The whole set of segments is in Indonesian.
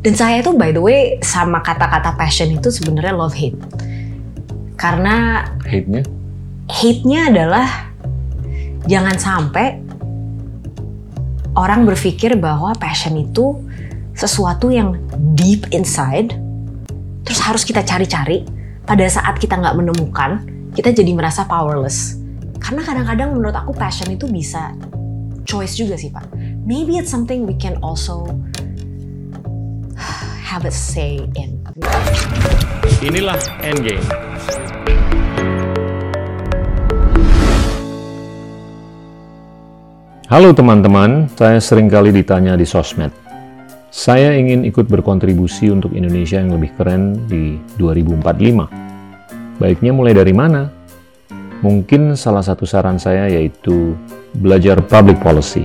Dan saya itu by the way sama kata-kata passion itu sebenarnya love hate. Karena Hate-nya? hate-nya adalah jangan sampai orang berpikir bahwa passion itu sesuatu yang deep inside terus harus kita cari-cari pada saat kita nggak menemukan kita jadi merasa powerless karena kadang-kadang menurut aku passion itu bisa choice juga sih pak maybe it's something we can also have a say in Inilah Endgame. Halo teman-teman, saya sering kali ditanya di sosmed. Saya ingin ikut berkontribusi untuk Indonesia yang lebih keren di 2045. Baiknya mulai dari mana? Mungkin salah satu saran saya yaitu belajar public policy.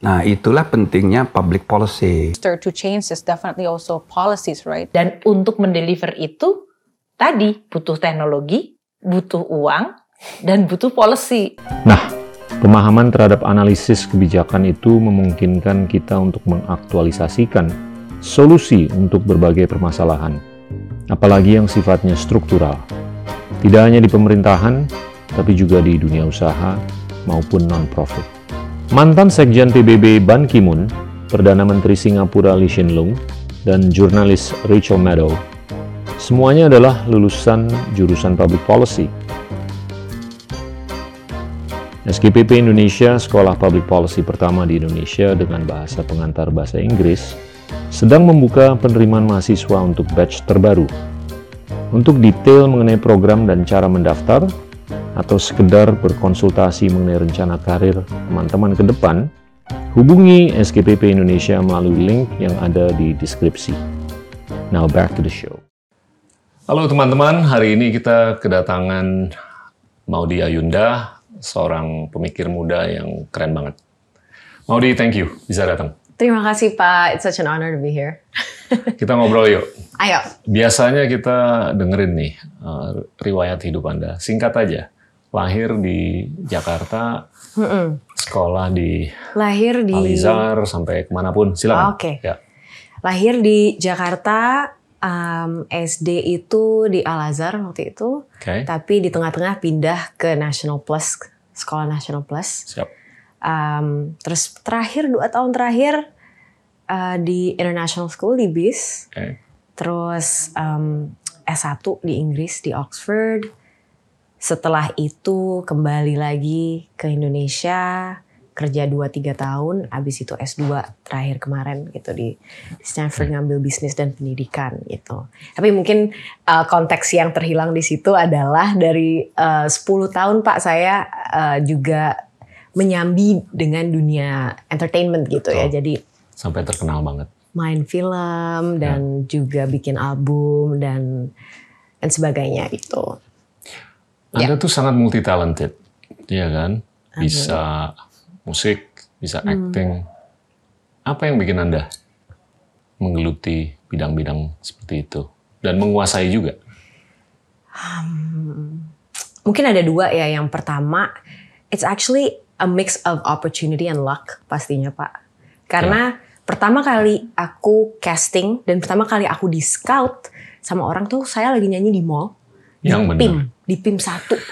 Nah, itulah pentingnya public policy. Start to change is definitely also policies, right? Dan untuk mendeliver itu tadi butuh teknologi, butuh uang, dan butuh policy. Nah, pemahaman terhadap analisis kebijakan itu memungkinkan kita untuk mengaktualisasikan solusi untuk berbagai permasalahan, apalagi yang sifatnya struktural. Tidak hanya di pemerintahan, tapi juga di dunia usaha maupun non-profit. Mantan Sekjen PBB Ban Ki-moon, Perdana Menteri Singapura Lee Hsien Loong, dan jurnalis Rachel Maddow, semuanya adalah lulusan jurusan Public Policy SKPP Indonesia, sekolah public policy pertama di Indonesia dengan bahasa pengantar bahasa Inggris, sedang membuka penerimaan mahasiswa untuk batch terbaru. Untuk detail mengenai program dan cara mendaftar, atau sekedar berkonsultasi mengenai rencana karir teman-teman ke depan, hubungi SKPP Indonesia melalui link yang ada di deskripsi. Now back to the show. Halo teman-teman, hari ini kita kedatangan Maudi Ayunda, seorang pemikir muda yang keren banget. Maudi, thank you bisa datang. Terima kasih pak it's such an honor to be here Kita ngobrol yuk. ayo Biasanya kita dengerin nih uh, riwayat hidup Anda. Singkat aja. Lahir di Jakarta, sekolah di lahir di Alizar sampai ke mana pun. Silakan. Oke. Ya. Lahir di Jakarta, um, SD itu di Al Azhar waktu itu, Oke. tapi di tengah-tengah pindah ke National Plus, sekolah National Plus. Siap. Um, terus terakhir dua tahun terakhir uh, di International School di BIS, Oke. terus um, S1 di Inggris di Oxford. Setelah itu kembali lagi ke Indonesia, kerja 2-3 tahun, abis itu S2 terakhir kemarin gitu di Stanford ngambil bisnis dan pendidikan gitu. Tapi mungkin uh, konteks yang terhilang di situ adalah dari uh, 10 tahun Pak saya uh, juga menyambi dengan dunia entertainment gitu ya. Betul. Jadi Sampai terkenal banget. main film dan juga bikin album dan dan sebagainya gitu. Anda tuh sangat multi talented, iya kan? Bisa musik, bisa acting. Apa yang bikin Anda menggeluti bidang-bidang seperti itu dan menguasai juga? Mungkin ada dua ya. Yang pertama, it's actually a mix of opportunity and luck pastinya Pak. Karena pertama kali aku casting dan pertama kali aku di scout sama orang tuh saya lagi nyanyi di mall. Yang di. PIM, di PIM satu.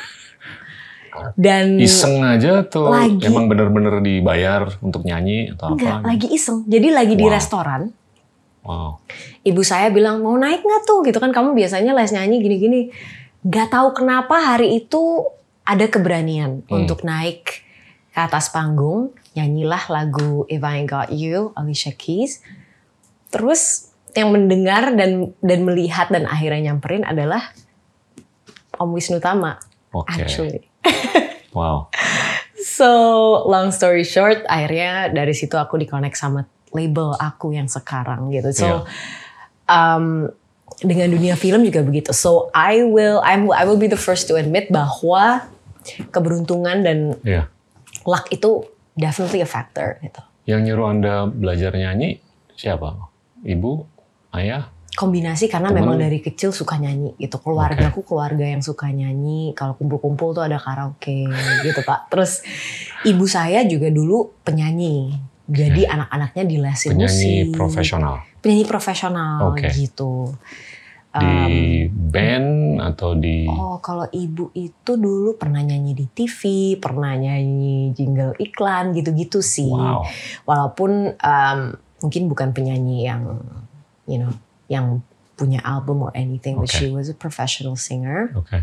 Dan Iseng aja tuh Lagi. emang bener-bener dibayar untuk nyanyi atau enggak, apa? lagi iseng. Jadi lagi di Wow. restoran. Wow. ibu saya bilang mau naik nggak tuh gitu kan kamu biasanya les nyanyi gini-gini nggak tahu kenapa hari itu ada keberanian Hmm. untuk naik ke atas panggung nyanyilah lagu If I Ain't Got You Alicia Keys terus yang mendengar dan dan melihat dan akhirnya nyamperin adalah Om Wisnu Tama Oke. actually Wow. So long story short, akhirnya dari situ aku dikonek sama label aku yang sekarang gitu. So Iya. um, dengan dunia film juga begitu. So I will I'm, I will be the first to admit bahwa keberuntungan dan Iya. Luck itu definitely a factor gitu. Yang nyuruh Anda belajar nyanyi siapa? Ibu? Ayah? Kombinasi karena Temen? memang dari kecil suka nyanyi gitu. Keluarga aku keluarga yang suka nyanyi. Kalau kumpul-kumpul tuh ada karaoke gitu Pak. Terus ibu saya juga dulu penyanyi. Jadi anak-anaknya dilesin Penyanyi musik. profesional. penyanyi profesional Oke. gitu. Di band atau di Oh, kalau ibu itu dulu pernah nyanyi di TV, pernah nyanyi jingle iklan gitu-gitu sih. wow. Walaupun um, mungkin bukan penyanyi yang, you know, yang punya album or anything, but Oke. she was a professional singer. Oke.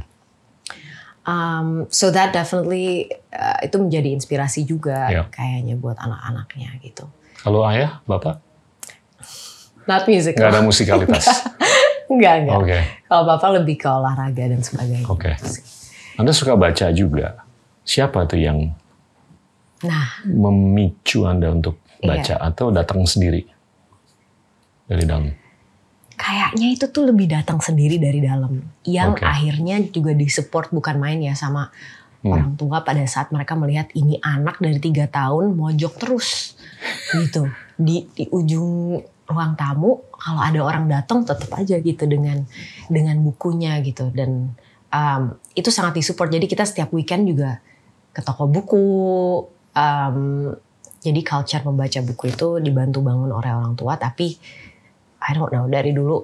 Um, so that definitely uh, itu menjadi inspirasi juga Iya. kayaknya buat anak-anaknya gitu. Kalau ayah, bapak Not music. nggak ada musikalitas. Enggak, enggak. Oke. Kalau bapak lebih ke olahraga dan sebagainya. Oke. sih. Anda suka baca juga. Siapa tuh yang Nah, memicu Anda untuk Iya. baca atau datang sendiri dari dalam? kayaknya itu tuh lebih datang sendiri dari dalam. Yang Oke. akhirnya juga disupport bukan main ya sama Hmm. orang tua pada saat mereka melihat ini anak dari tiga tahun mojok terus gitu di di ujung ruang tamu kalau ada orang datang tetap aja gitu dengan dengan bukunya gitu. Dan um, itu sangat disupport. Jadi kita setiap weekend juga ke toko buku um, jadi culture membaca buku itu dibantu bangun oleh orang tua. Tapi I don't know dari dulu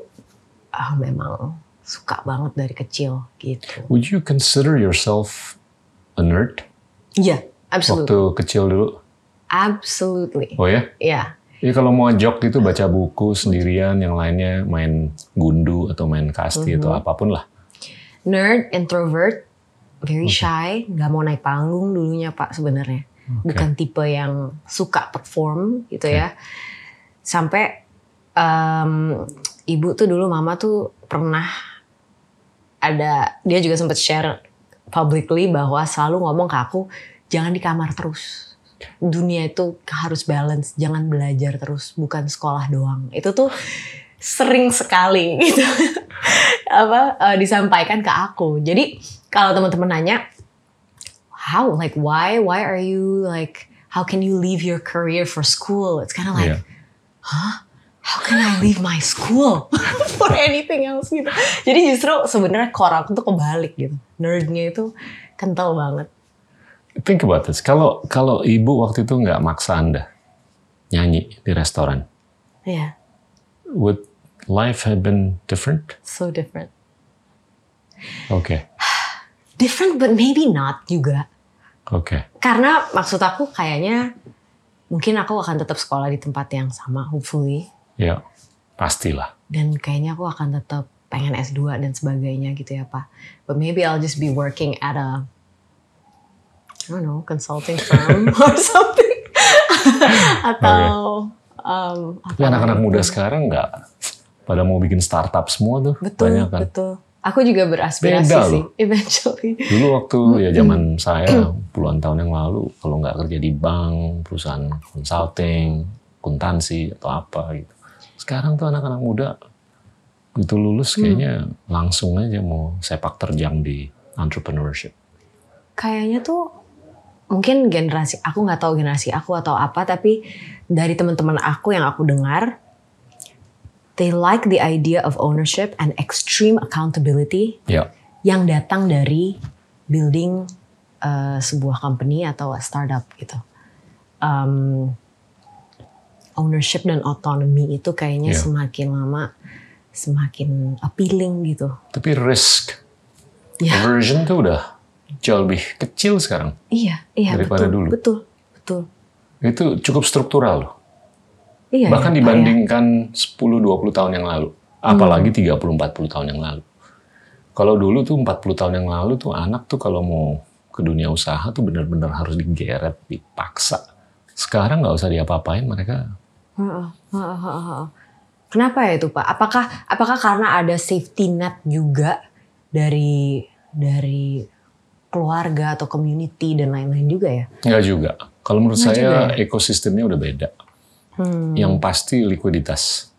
ah, memang suka banget dari kecil gitu. Would you consider yourself a nerd? Iya absolutely. waktu kecil dulu? absolutely. Oh ya? ya Jadi kalau mau jok itu baca buku sendirian, yang lainnya main gundu atau main kasti atau Mhm. apa pun lah. nerd introvert very shy nggak mau naik panggung dulunya pak sebenarnya. Bukan tipe yang suka perform gitu ya. Sampai em, ibu tuh dulu mama tuh pernah ada dia juga sempat share publicly bahwa selalu ngomong ke aku jangan di kamar terus dunia itu harus balance jangan belajar terus bukan sekolah doang itu tuh sering sekali gitu apa eh, disampaikan ke aku jadi kalau teman-teman nanya how like why why are you like how can you leave your career for school it's kind of like Iya. how can I leave my school for anything else gitu. Jadi justru sebenarnya core aku tuh kebalik gitu. Nerdnya itu kental banget. Think about this. Kalau kalau ibu waktu itu nggak maksa Anda nyanyi di restoran, Yeah, would life have been different? so different. Oke, Different but maybe not juga. oke. Karena maksud aku kayaknya mungkin aku akan tetap sekolah di tempat yang sama hopefully. Ya, pastilah. Dan kayaknya aku akan tetap pengen S2 dan sebagainya gitu ya Pak. But maybe I'll just be working at a I don't know, consulting firm or something. Atau um, Tapi anak-anak muda sekarang nggak pada mau bikin startup semua tuh. betul, Banyak kan. betul. Aku juga beraspirasi Beda sih, loh. eventually. Dulu waktu ya zaman saya puluhan tahun yang lalu, kalau nggak kerja di bank, perusahaan consulting, akuntansi atau apa gitu. Sekarang tuh anak-anak muda gitu lulus kayaknya langsung aja mau sepak terjang di entrepreneurship. Kayaknya tuh mungkin generasi aku nggak tahu generasi aku atau apa, tapi dari teman-teman aku yang aku dengar, they like the idea of ownership and extreme accountability Ya, yang datang dari building uh, sebuah company atau startup gitu. Um, ownership dan autonomy itu kayaknya Iya. semakin lama semakin appealing gitu. tapi risk Ya. aversion tuh udah jauh lebih kecil sekarang. Iya, iya Daripada betul, dulu. betul, betul. Itu cukup struktural loh. Iya. Bahkan ya, dibandingkan 10-20 tahun yang lalu. Apalagi 30-40 tahun yang lalu. Kalau dulu tuh 40 tahun yang lalu tuh anak tuh kalau mau ke dunia usaha tuh benar-benar harus digeret, dipaksa. Sekarang nggak usah diapa-apain mereka. ya. Kenapa ya itu Pak? Apakah apakah karena ada safety net juga dari dari keluarga atau community dan lain-lain juga ya? Nggak juga. Kalau menurut Nggak saya juga ya? ekosistemnya udah beda. Hmm, Yang pasti likuiditas.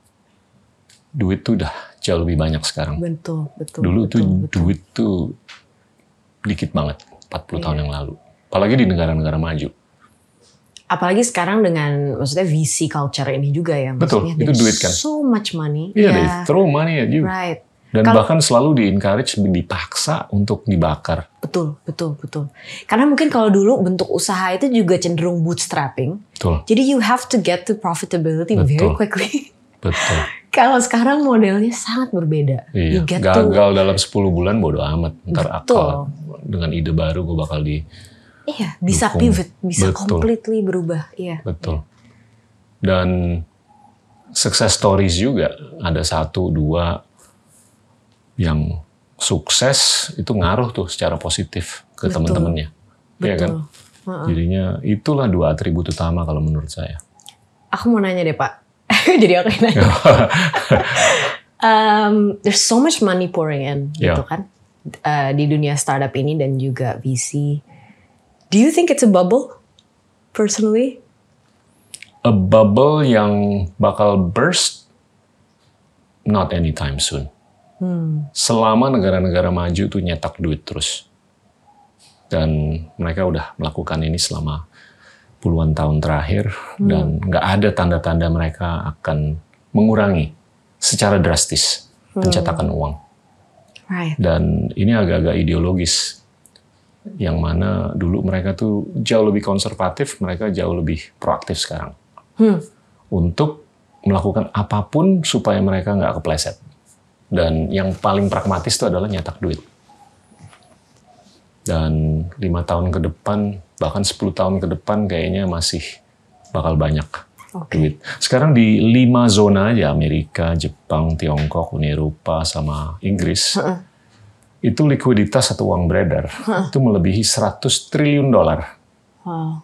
Duit tuh udah jauh lebih banyak sekarang. betul, betul. Dulu betul, tuh betul. duit tuh dikit banget, 40 tahun Iya. yang lalu. Apalagi di negara-negara maju. Apalagi sekarang dengan maksudnya VC culture ini juga ya. Betul, itu duit kan. So much money. Iya, Yeah, they throw money at you. Right. Dan Kalau- bahkan selalu di-encourage, dipaksa untuk dibakar. Betul, betul, betul. Karena mungkin kalau dulu bentuk usaha itu juga cenderung bootstrapping. Betul. Jadi you have to get to profitability very Betul. quickly. Betul. Kalau sekarang modelnya sangat berbeda. Iya. You get to- Gagal dalam 10 bulan bodo amat. Ntar Betul. akal dengan ide baru gue bakal di Iya, bisa Dukung. pivot, bisa Betul. completely berubah. Iya. betul. Dan success stories juga ada satu dua yang sukses itu ngaruh tuh secara positif ke teman-temannya. Iya kan? Jadinya itulah dua atribut utama kalau menurut saya. Aku mau nanya deh Pak. Jadi aku nanya. Um, there's so much money pouring in, Ya. gitu kan, uh, di dunia startup ini dan juga VC. Do you think it's a bubble, personally? A bubble yang bakal burst not anytime soon. Selama negara-negara maju tuh nyetak duit terus. Dan mereka udah melakukan ini selama puluhan tahun terakhir dan nggak ada tanda-tanda mereka akan mengurangi secara drastis pencetakan uang. Right. Dan ini agak-agak ideologis. Yang mana dulu mereka tuh jauh lebih konservatif, mereka jauh lebih proaktif sekarang. Untuk melakukan apa pun supaya mereka nggak kepleset. Dan yang paling pragmatis itu adalah nyetak duit. Dan lima tahun ke depan, bahkan 10 tahun ke depan kayaknya masih bakal banyak Oke. duit. Sekarang di lima zona aja, Amerika, Jepang, Tiongkok, Uni Eropa, sama Inggris, itu likuiditas atau uang beredar itu melebihi 100 triliun dolar. Wow.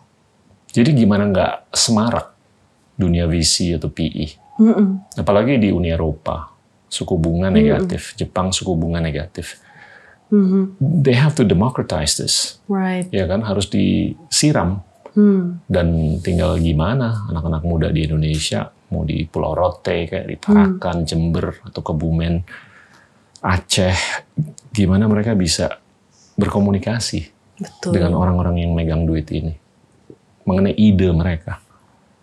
Jadi gimana nggak semarak dunia VC atau PE? Apalagi di Uni Eropa, suku bunga negatif, Jepang suku bunga negatif. They have to democratize this, Right. ya kan? Harus disiram dan tinggal gimana anak-anak muda di Indonesia mau di Pulau Rote kayak di Tarakan, Jember atau Kebumen, Aceh, gimana mereka bisa berkomunikasi Betul. dengan orang-orang yang megang duit ini mengenai ide mereka.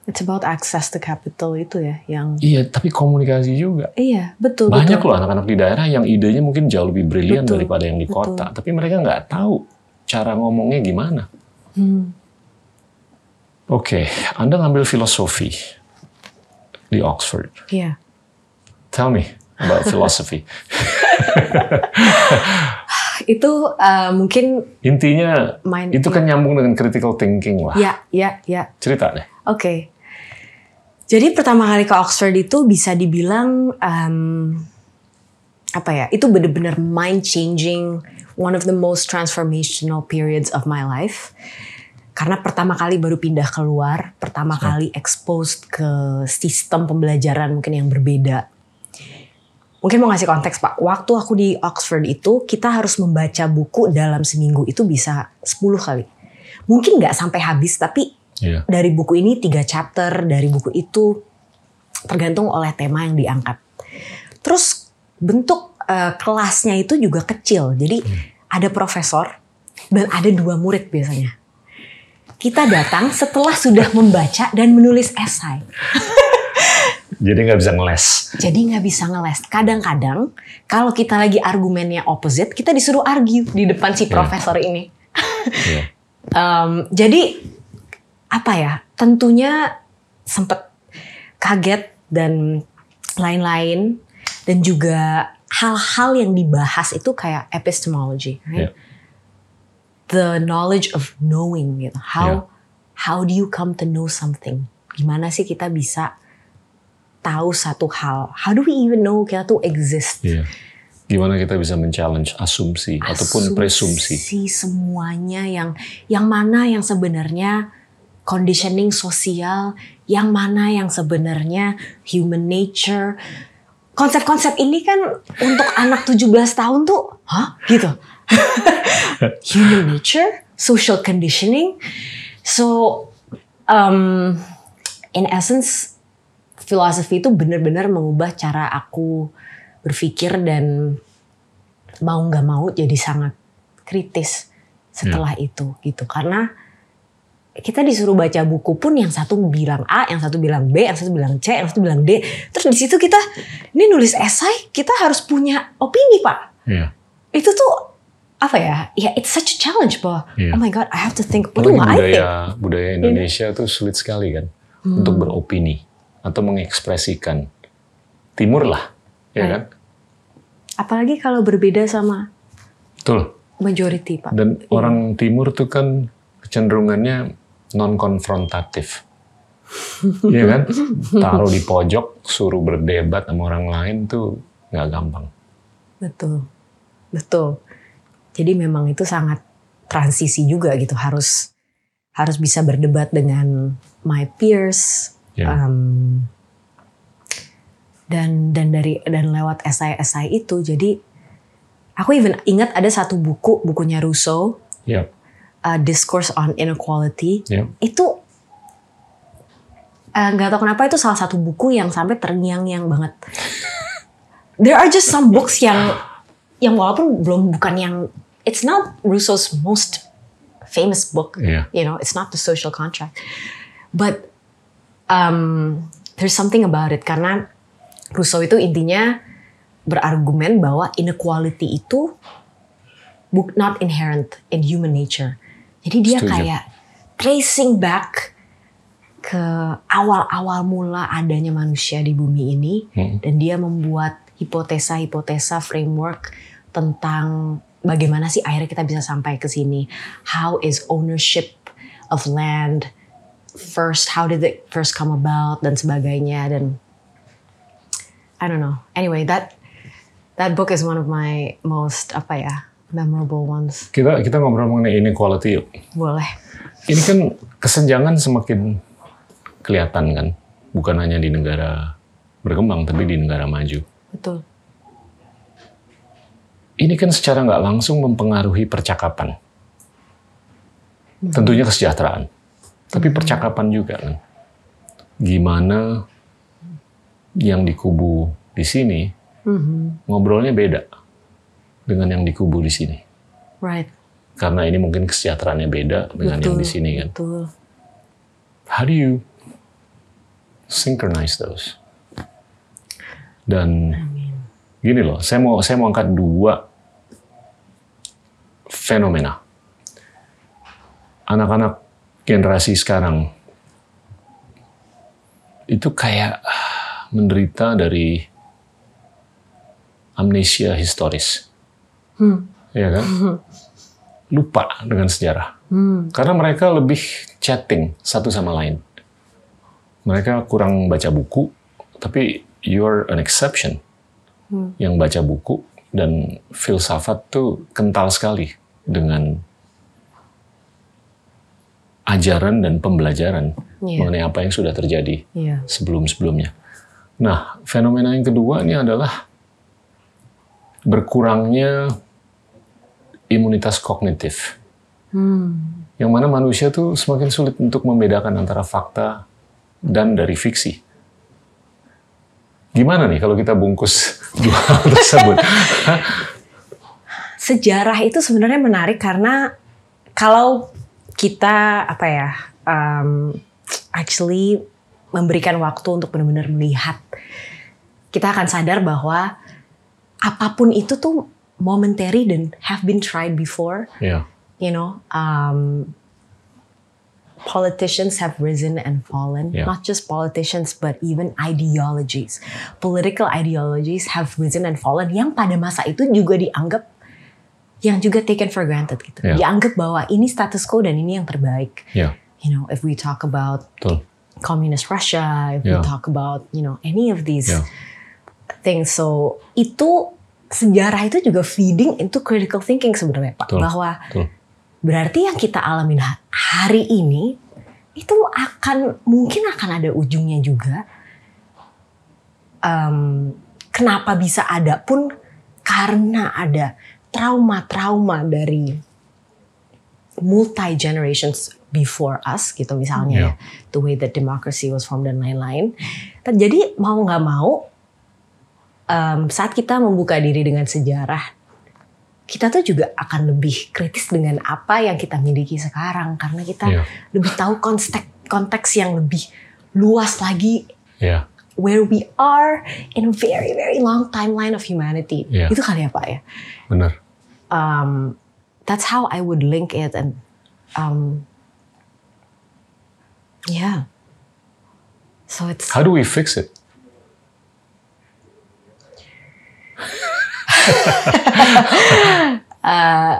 It's about access to capital itu ya, yang Iya, tapi komunikasi juga. iya betul. Banyak betul. loh anak-anak di daerah yang idenya mungkin jauh lebih brilian Betul, daripada yang di kota, tapi mereka nggak tahu cara ngomongnya gimana. Hmm. Oke, Anda ngambil filosofi di Oxford. Iya. Tell me about philosophy. Itu uh, mungkin Intinya Mind- itu kan nyambung dengan critical thinking lah. ya ya ya Cerita deh. Oke. Jadi pertama kali ke Oxford itu bisa dibilang em, apa ya? Itu benar-benar mind changing, one of the most transformational periods of my life. Karena pertama kali baru pindah keluar, pertama kali exposed ke sistem pembelajaran mungkin yang berbeda. Mungkin mau ngasih konteks Pak, waktu aku di Oxford itu kita harus membaca buku dalam seminggu itu bisa 10 kali. Mungkin nggak sampai habis tapi Iya. dari buku ini tiga chapter dari buku itu tergantung oleh tema yang diangkat. Terus bentuk eh, kelasnya itu juga kecil. Jadi ada profesor dan ada dua murid biasanya. Kita datang setelah sudah membaca dan menulis esai. Jadi nggak bisa ngeles. Jadi nggak bisa ngeles. Kadang-kadang kalau kita lagi argumennya opposite, kita disuruh argue di depan si profesor ini. Iya. Em, jadi apa ya? Tentunya sempet kaget dan lain-lain dan juga hal-hal yang dibahas itu kayak epistemology, right? Iya. The knowledge of knowing gitu. How Iya. how do you come to know something? Gimana sih kita bisa tahu satu hal? How do we even know kita tuh exist? Iya. Gimana kita bisa men-challenge asumsi, ataupun presumsi. Asumsi semuanya yang yang mana yang sebenarnya conditioning sosial, yang mana yang sebenarnya human nature. Konsep-konsep ini kan untuk anak 17 tahun tuh, hah? Gitu. human nature, social conditioning. So um, in essence filosofi itu benar-benar mengubah cara aku berpikir dan mau nggak mau jadi sangat kritis setelah itu gitu karena kita disuruh baca buku pun yang satu bilang A, yang satu bilang B, yang satu bilang C, yang satu bilang D. Terus di situ kita ini nulis esai, kita harus punya opini pak. Iya. Itu tuh apa ya? Ya it's such a challenge bahwa Iya. oh my god I have to think what do Apalagi I think? budaya budaya Indonesia tuh sulit sekali kan untuk beropini atau mengekspresikan timur lah, ya Right. kan? Apalagi kalau berbeda sama Betul. majority, Pak. Dan orang timur tuh kan kecenderungannya non konfrontatif. Iya kan? Taruh di pojok, suruh berdebat sama orang lain tuh nggak gampang. Betul. Betul. Jadi memang itu sangat transisi juga gitu. Harus harus bisa berdebat dengan my peers. Ya. Um, dan dan dari dan lewat esai-esai itu jadi aku even ingat ada satu buku bukunya Rousseau Ya, uh, Discourse on Inequality ya, itu eh, nggak tahu kenapa itu salah satu buku yang sampai terngiang-ngiang banget. There are just some books yang yang walaupun belum bukan yang it's not Rousseau's most famous book, Iya. you know, it's not the social contract, but um, there's something about it karena Rousseau itu intinya berargumen bahwa inequality itu not inherent in human nature. Jadi dia Setuju. kayak tracing back ke awal-awal mula adanya manusia di bumi ini Hmm. dan dia membuat hipotesa-hipotesa framework tentang bagaimana sih akhirnya kita bisa sampai ke sini. How is ownership of land first? How did it first come about dan sebagainya dan I don't know. Anyway, that that book is one of my most apa ya memorable ones. Kita kita ngobrol mengenai inequality yuk. Boleh. Ini kan kesenjangan semakin kelihatan kan, bukan hanya di negara berkembang tapi di negara maju. Betul. Ini kan secara nggak langsung mempengaruhi percakapan. Tentunya kesejahteraan, tapi percakapan juga kan. Gimana yang di kubu di sini Mhm. ngobrolnya beda dengan yang di kubu di sini. Right. Karena ini mungkin kesejahteraannya beda dengan yang di sini kan. Betul. How do you synchronize those? Dan gini loh, saya mau saya mau angkat dua fenomena. Anak-anak generasi sekarang itu kayak ah, menderita dari amnesia historis. Ya kan? Lupa dengan sejarah. Karena mereka lebih chatting satu sama lain. Mereka kurang baca buku, tapi you're an exception yang baca buku dan filsafat tuh kental sekali dengan ajaran dan pembelajaran Iya. mengenai apa yang sudah terjadi Iya. sebelum-sebelumnya. Nah, fenomena yang kedua ini adalah berkurangnya imunitas kognitif. Yang mana manusia tuh semakin sulit untuk membedakan antara fakta dan dari fiksi. Gimana nih kalau kita bungkus dua hal tersebut? Sejarah itu sebenarnya menarik karena kalau kita apa ya um, actually memberikan waktu untuk benar-benar melihat, kita akan sadar bahwa apa pun itu tuh momentary dan have been tried before. ya, you know, um, politicians have risen and fallen. Yeah. Not just politicians, but even ideologies. Political ideologies have risen and fallen. Yang pada masa itu juga dianggap yang juga taken for granted gitu. Yeah. Dianggap bahwa ini status quo dan ini yang terbaik. ya, You know, if we talk about betul. communist Russia, if Yeah. we talk about you know any of these Ya, things. So itu sejarah itu juga feeding into critical thinking sebenarnya Pak. Betul. Bahwa betul. berarti yang kita alamin ha- hari ini itu akan mungkin akan ada ujungnya juga. Em, kenapa bisa ada pun karena ada trauma-trauma dari multi generations before us gitu misalnya Iya. ya the way that democracy was formed dan lain-lain. Jadi mau nggak mau em, saat kita membuka diri dengan sejarah kita tuh juga akan lebih kritis dengan apa yang kita miliki sekarang karena kita Iya. lebih tahu konteks konteks yang lebih luas lagi ya, where we are in a very very long timeline of humanity Iya. itu kali ya pak ya benar. um, that's how I would link it and um, yeah so it's How do we fix it? Eh,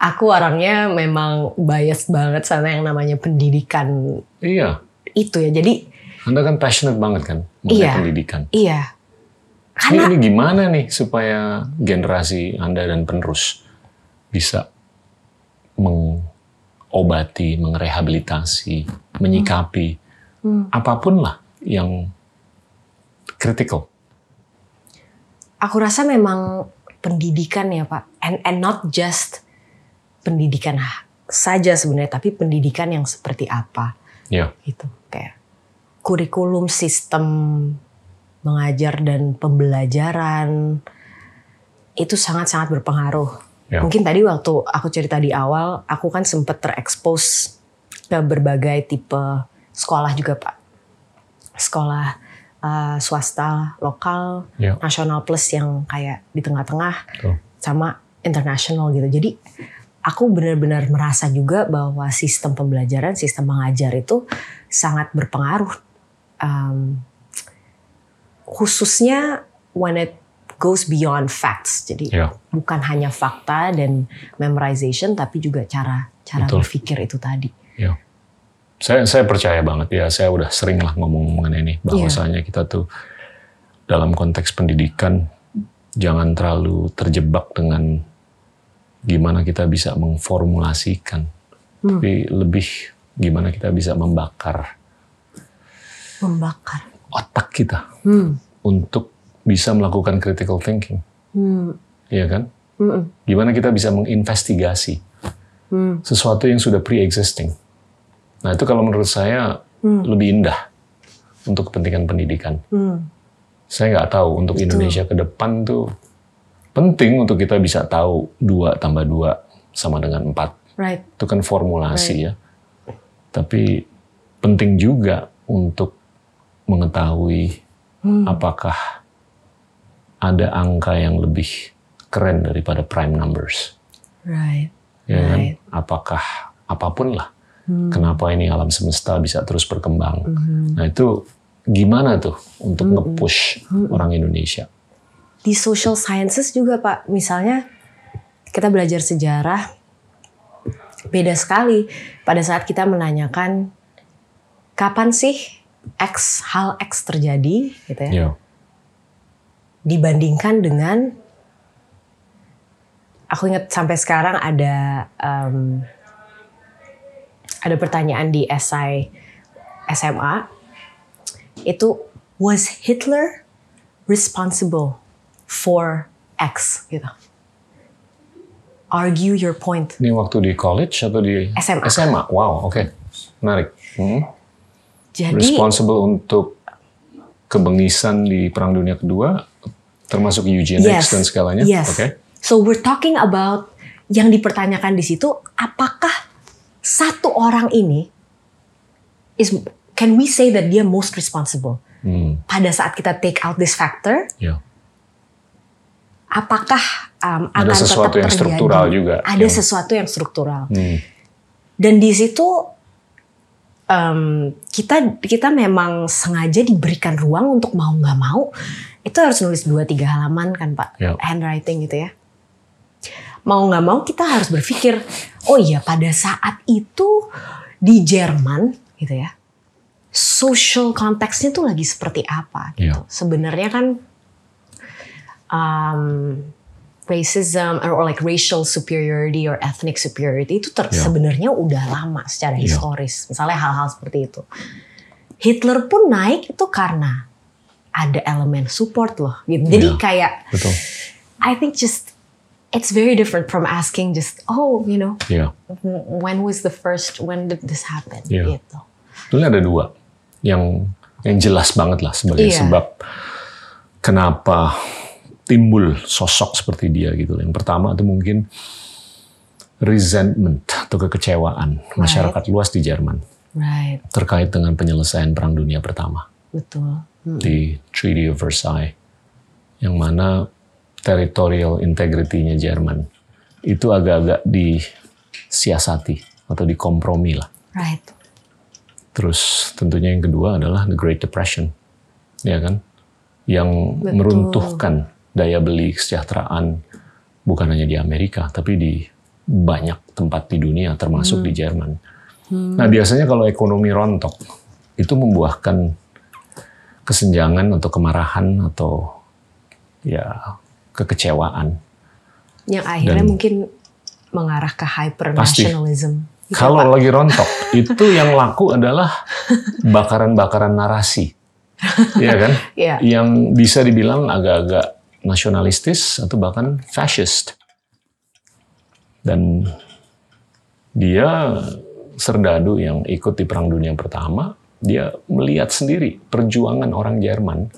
aku orangnya memang bias banget sama yang namanya pendidikan Iya, itu ya. Jadi Anda kan passionate banget kan mengenai Iya. pendidikan. iya. Ini, Karena ini gimana nih supaya generasi Anda dan penerus bisa mengobati, mengrehabilitasi, menyikapi Hmm. apa pun lah yang kritikal. Aku rasa memang pendidikan ya Pak, and and not just pendidikan saja sebenarnya, tapi pendidikan yang seperti apa Ya, gitu kayak kurikulum sistem mengajar dan pembelajaran itu sangat-sangat berpengaruh. Ya. Mungkin tadi waktu aku cerita di awal, aku kan sempat terekspos ke berbagai tipe sekolah juga Pak. Sekolah uh, swasta lokal, Ya. nasional plus yang kayak di tengah-tengah, sama internasional gitu. Jadi aku benar-benar merasa juga bahwa sistem pembelajaran, sistem mengajar itu sangat berpengaruh. Um, khususnya when it goes beyond facts. Jadi ya, bukan hanya fakta dan memorization, tapi juga cara cara Betul. berpikir itu tadi. ya. Saya saya percaya banget ya. Saya udah sering lah ngomong mengenai ini Iya. bahwasanya kita tuh dalam konteks pendidikan jangan terlalu terjebak dengan gimana kita bisa mengformulasikan, Hmm. tapi lebih gimana kita bisa membakar Membakar. otak kita Hmm. untuk bisa melakukan critical thinking, Hmm. ya kan? Hmm. Gimana kita bisa menginvestigasi Hmm. sesuatu yang sudah pre-existing. Nah itu kalau menurut saya Hmm. lebih indah untuk kepentingan pendidikan. Hmm. Saya nggak tahu untuk Indonesia ke depan tuh penting untuk kita bisa tahu dua tambah dua sama dengan empat. Right. Itu kan formulasi ya. Tapi penting juga untuk mengetahui Hmm. apakah ada angka yang lebih keren daripada prime numbers. Right. Ya kan? Right. Apakah apa pun lah. Hmm. Kenapa ini alam semesta bisa terus berkembang. Hmm. Nah itu gimana tuh untuk nge-push orang Indonesia? di social sciences juga Pak, misalnya kita belajar sejarah beda sekali pada saat kita menanyakan kapan sih X hal X terjadi gitu ya Ya, dibandingkan dengan aku ingat sampai sekarang ada em, ada pertanyaan di esai SMA itu was Hitler responsible for X gitu argue your point ini waktu di college atau di SMA. SMA. Wow, oke, menarik. Hmm. jadi Responsible untuk kebengisan di Perang Dunia Kedua, termasuk eugenics dan segalanya. Yes. Oke. So we're talking about yang dipertanyakan di situ apakah satu orang ini is can we say that dia most responsible Hmm, pada saat kita take out this factor ya. apakah um, Ada akan sesuatu tetap yang terjadi? struktural juga, ada yang- sesuatu yang struktural Hmm. dan di situ um, kita kita memang sengaja diberikan ruang untuk mau nggak mau itu harus nulis dua tiga halaman kan pak Ya. handwriting gitu ya mau nggak mau kita harus berpikir oh iya pada saat itu di Jerman gitu ya social konteksnya tuh lagi seperti apa gitu Ya. sebenarnya kan um, racism or like racial superiority or ethnic superiority itu ter- Ya. sebenarnya udah lama secara Ya. historis. Misalnya hal-hal seperti itu. Hitler pun naik itu karena ada elemen support loh. Gitu. Jadi Ya. kayak Betul. I think just it's very different from asking just oh you know w- when was the first when did this happen Ya. gitu. Sebenarnya ada dua yang yang jelas banget lah sebagai Iya. sebab kenapa timbul sosok seperti dia gitu. Yang pertama itu mungkin resentment atau kekecewaan masyarakat luas di Jerman Right, terkait dengan penyelesaian Perang Dunia Pertama betul. Hmm. di Treaty of Versailles, yang mana territorial integrity-nya Jerman itu agak-agak disiasati atau dikompromi lah. Right. Terus tentunya yang kedua adalah the Great Depression, ya kan, yang Betul. meruntuhkan daya beli kesejahteraan bukan hanya di Amerika, tapi di banyak tempat di dunia, termasuk di Jerman. Nah, biasanya kalau ekonomi rontok, itu membuahkan kesenjangan atau kemarahan atau ya kekecewaan. Yang akhirnya Dan- mungkin mengarah ke hyper nationalism. Gitu, Kalau Pak. lagi rontok, itu yang laku adalah bakaran-bakaran narasi. Iya kan? Iya. Yang bisa dibilang agak-agak nasionalistis atau bahkan fascist. Dan dia serdadu yang ikut di Perang Dunia Pertama, dia melihat sendiri perjuangan orang Jerman.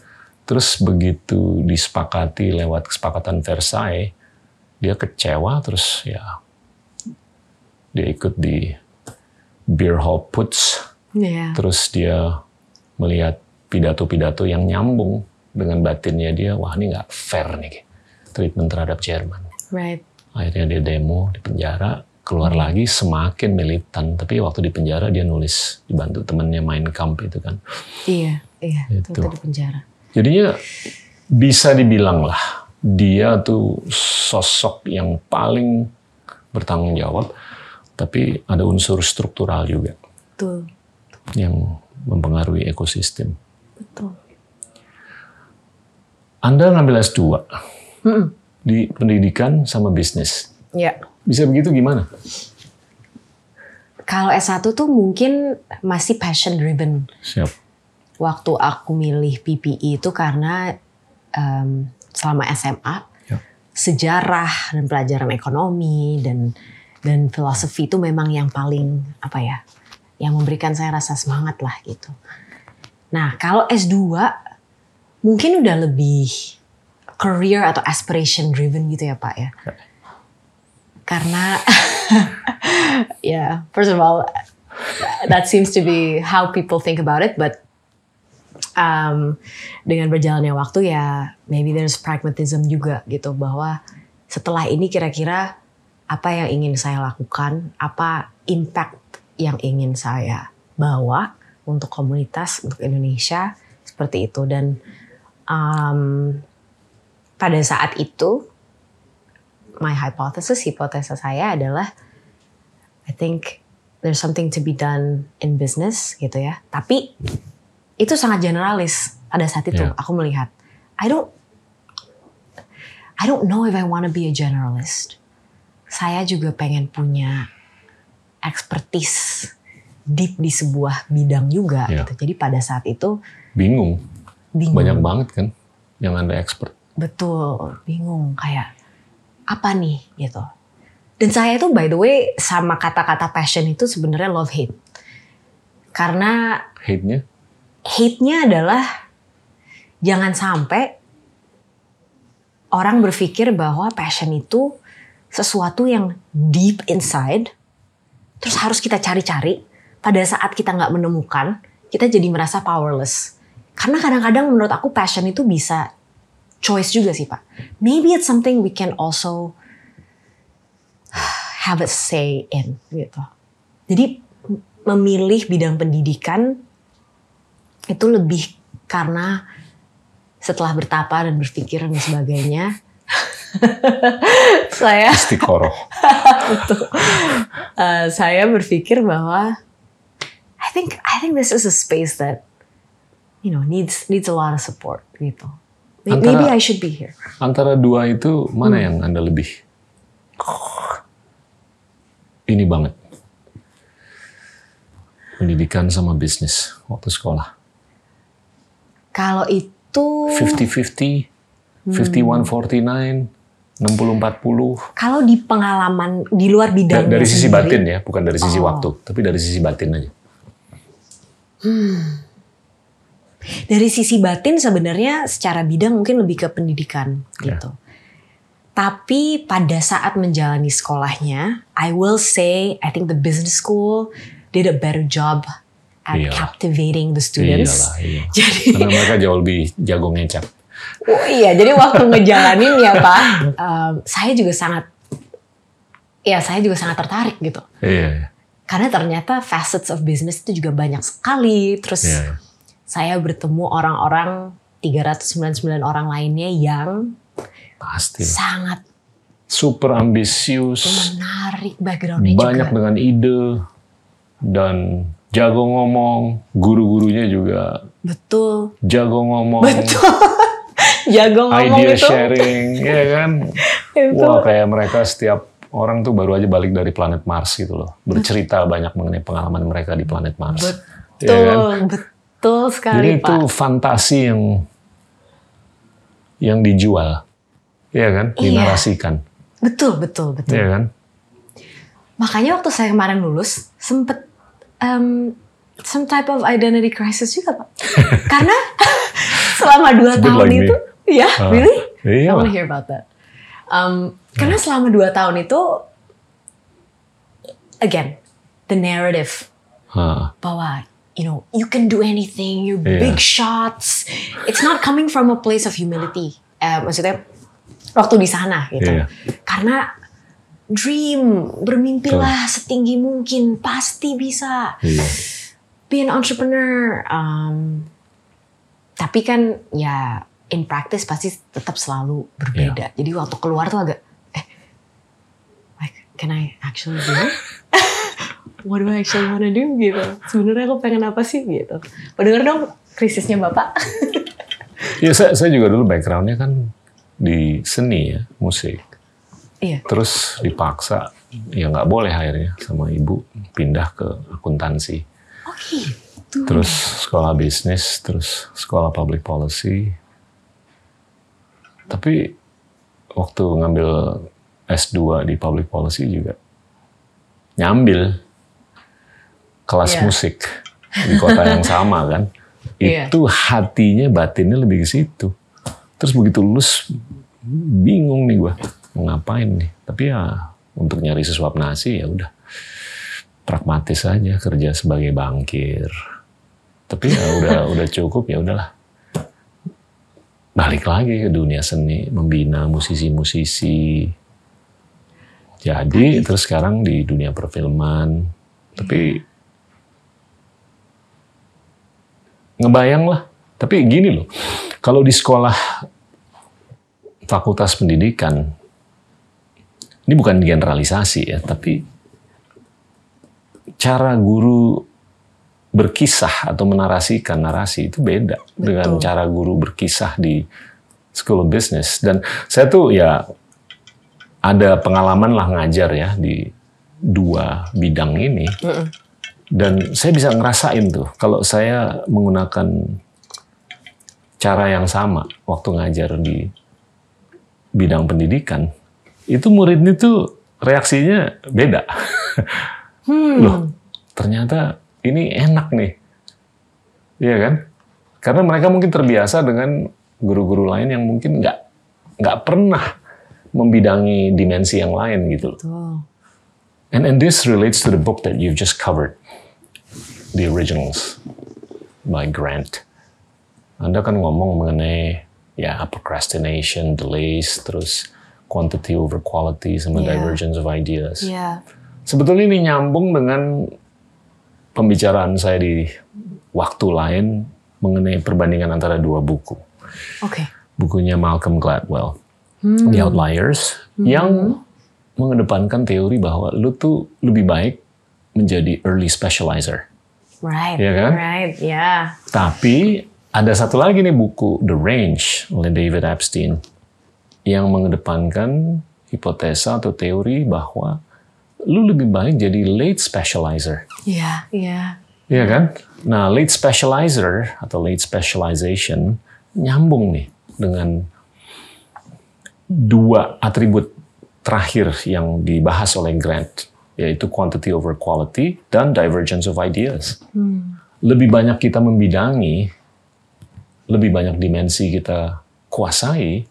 Terus begitu disepakati lewat kesepakatan Versailles, dia kecewa terus ya dia ikut di beer hall putsch Iya. terus dia melihat pidato-pidato yang nyambung dengan batinnya dia wah ini nggak fair nih treatment terhadap Jerman Right. akhirnya dia demo di penjara keluar lagi semakin militan tapi waktu di penjara dia nulis dibantu temennya main Kampf itu kan Iya, iya. Itu Itu. di penjara. Jadinya bisa dibilang lah dia tuh sosok yang paling bertanggung jawab tapi ada unsur struktural juga Betul. yang mempengaruhi ekosistem. Betul. Anda ngambil S2 Mm-mm. di pendidikan sama bisnis. Iya. Bisa begitu gimana? Kalau S1 tuh mungkin masih passion driven. Siap. Waktu aku milih PPI itu karena em, selama SMA Ya. sejarah dan pelajaran ekonomi dan dan filosofi itu memang yang paling apa ya yang memberikan saya rasa semangat lah gitu. Nah kalau S2 mungkin udah lebih career atau aspiration driven gitu ya Pak ya. Karena ya first of all that seems to be how people think about it but um, dengan berjalannya waktu ya maybe there's pragmatism juga gitu bahwa setelah ini kira-kira apa yang ingin saya lakukan, apa impact yang ingin saya bawa untuk komunitas, untuk Indonesia seperti itu dan um, pada saat itu my hypothesis, hipotesa saya adalah I think there's something to be done in business gitu ya. Tapi itu sangat generalis pada saat itu Yeah. aku melihat. I don't I don't know if I want to be a generalist. Saya juga pengen punya expertise deep di sebuah bidang juga Yeah. gitu. Jadi pada saat itu Bingung. bingung. Banyak banget kan yang Anda expert. Betul, bingung kayak apa nih gitu. Dan saya itu by the way sama kata-kata passion itu sebenarnya love hate. Karena Hate-nya? Hate-nya adalah jangan sampai orang berpikir bahwa passion itu sesuatu yang deep inside terus harus kita cari-cari. Pada saat kita nggak menemukan kita jadi merasa powerless. Karena kadang-kadang menurut aku passion itu bisa choice juga sih pak. Maybe it's something we can also have a say in gitu. Jadi memilih bidang pendidikan itu lebih karena setelah bertapa dan berpikir dan sebagainya saya Istiqoroh. eh, saya berpikir bahwa I think I think this is a space that you know needs needs a lot of support gitu. May- Antara- Maybe I should be here. Antara dua itu mana Hmm. yang Anda lebih ini banget? Pendidikan sama bisnis waktu sekolah. Kalau itu 50-50, Hmm. 51-49, 60-40. kalau di pengalaman di luar Da- bidang dari sisi batin ya, bukan dari sisi Oh. waktu, tapi dari sisi batin aja. Dari sisi batin sebenarnya secara bidang mungkin lebih ke pendidikan Ya. gitu. Tapi pada saat menjalani sekolahnya, I will say I think the business school did a better job at Iyalah. captivating the students. Iyalah, iya. Jadi Karena mereka jauh lebih jago ngecap. Oh iya, jadi waktu ngejalanin ya Pak, em, saya juga sangat, ya saya juga sangat tertarik gitu. Iya, iya. Karena ternyata facets of business itu juga banyak sekali. Terus Iya, iya. saya bertemu orang-orang 399 orang lainnya yang Pasti. sangat Super ambisius, menarik backgroundnya banyak juga. dengan ide, dan jago ngomong. Guru-gurunya juga Betul. jago ngomong. Jago ngomong Idea itu. sharing, ya kan? Itu. Wah, kayak mereka setiap orang tuh baru aja balik dari planet Mars gitu loh. Bercerita banyak mengenai pengalaman mereka di planet Mars. Betul, Ya kan? betul Jadi sekali itu Pak. fantasi yang yang dijual, ya kan? Iya. Dinarasikan, Betul, betul, betul. ya kan? Makanya waktu saya kemarin lulus sempet um, some type of identity crisis juga Pak. Karena selama dua It's tahun like itu, ya, Ah, really? iya I want to hear about that. Um, karena selama dua tahun itu, again, the narrative Hah, bahwa you know you can do anything, you're Iya. big shots. It's not coming from a place of humility. Eh, maksudnya waktu di sana gitu. Iya. Karena dream, bermimpilah setinggi mungkin, pasti bisa. iya. Be an entrepreneur. Um, tapi kan ya in practice pasti tetap selalu berbeda. Jadi waktu keluar tuh agak eh like can I actually do it? What do I actually wanna do gitu. Sebenarnya aku pengen apa sih gitu. Oh, denger dong krisisnya Bapak. Ya saya, saya juga dulu backgroundnya kan di seni ya, musik. Iya. Terus dipaksa, ya nggak boleh akhirnya sama ibu pindah ke akuntansi. Oh gitu. Terus sekolah bisnis, terus sekolah public policy. Tapi waktu ngambil S2 di public policy juga nyambil kelas Iya. musik di kota yang sama kan. Iya. Itu hatinya batinnya lebih ke situ. Terus begitu lulus bingung nih gua mau ngapain nih. Tapi ya untuk nyari sesuap nasi ya udah pragmatis aja kerja sebagai bankir. Tapi ya udah udah cukup ya udahlah. Balik lagi ke dunia seni, membina musisi-musisi. Jadi terus sekarang di dunia perfilman. Tapi ngebayang lah. Tapi gini loh, kalau di sekolah fakultas pendidikan, ini bukan generalisasi ya, tapi cara guru berkisah atau menarasikan narasi itu beda dengan cara guru berkisah di School of Business. Dan saya tuh ya ada pengalaman lah ngajar ya di dua bidang ini. Dan saya bisa ngerasain tuh kalau saya menggunakan cara yang sama waktu ngajar di bidang pendidikan, itu muridnya tuh reaksinya beda. Loh, ternyata ini enak nih. Iya kan? Karena mereka mungkin terbiasa dengan guru-guru lain yang mungkin nggak nggak pernah membidangi dimensi yang lain gitu. Tuh. And and this relates to the book that you've just covered, the originals by Grant. Anda kan ngomong mengenai ya procrastination, delays, terus quantity over quality, sama Yeah. divergence of ideas. Iya. Sebetulnya ini nyambung dengan pembicaraan saya di waktu lain mengenai perbandingan antara dua buku. Oke. Bukunya Malcolm Gladwell, The Outliers, yang mengedepankan teori bahwa lu tuh lebih baik menjadi early specializer. Right. Iya kan? Right. Ya. Tapi ada satu lagi nih buku The Range oleh David Epstein yang mengedepankan hipotesa atau teori bahwa lu lebih baik jadi late specializer. Iya. Iya. Iya kan? Nah, late specializer atau late specialization nyambung nih dengan dua atribut terakhir yang dibahas oleh Grant, yaitu quantity over quality dan divergence of ideas. Lebih banyak kita membidangi, lebih banyak dimensi kita kuasai,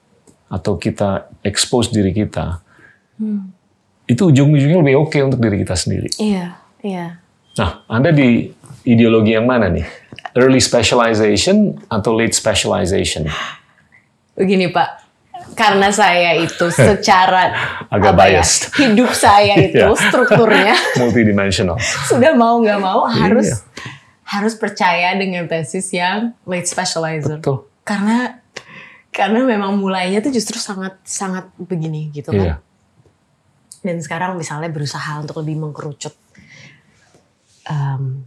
atau kita expose diri kita, itu ujung-ujungnya lebih oke untuk diri kita sendiri. Iya. Iya. Nah, Anda di ideologi yang mana nih? Early specialization atau late specialization? Begini Pak, karena saya itu secara Agak ya, biased. hidup saya itu Iya. strukturnya Multidimensional. sudah mau nggak mau harus Iya. harus percaya dengan tesis yang late specializer. Betul. Karena Karena memang mulainya tuh justru sangat sangat begini gitu kan. Iya. Dan sekarang misalnya berusaha untuk lebih mengkerucut. Em,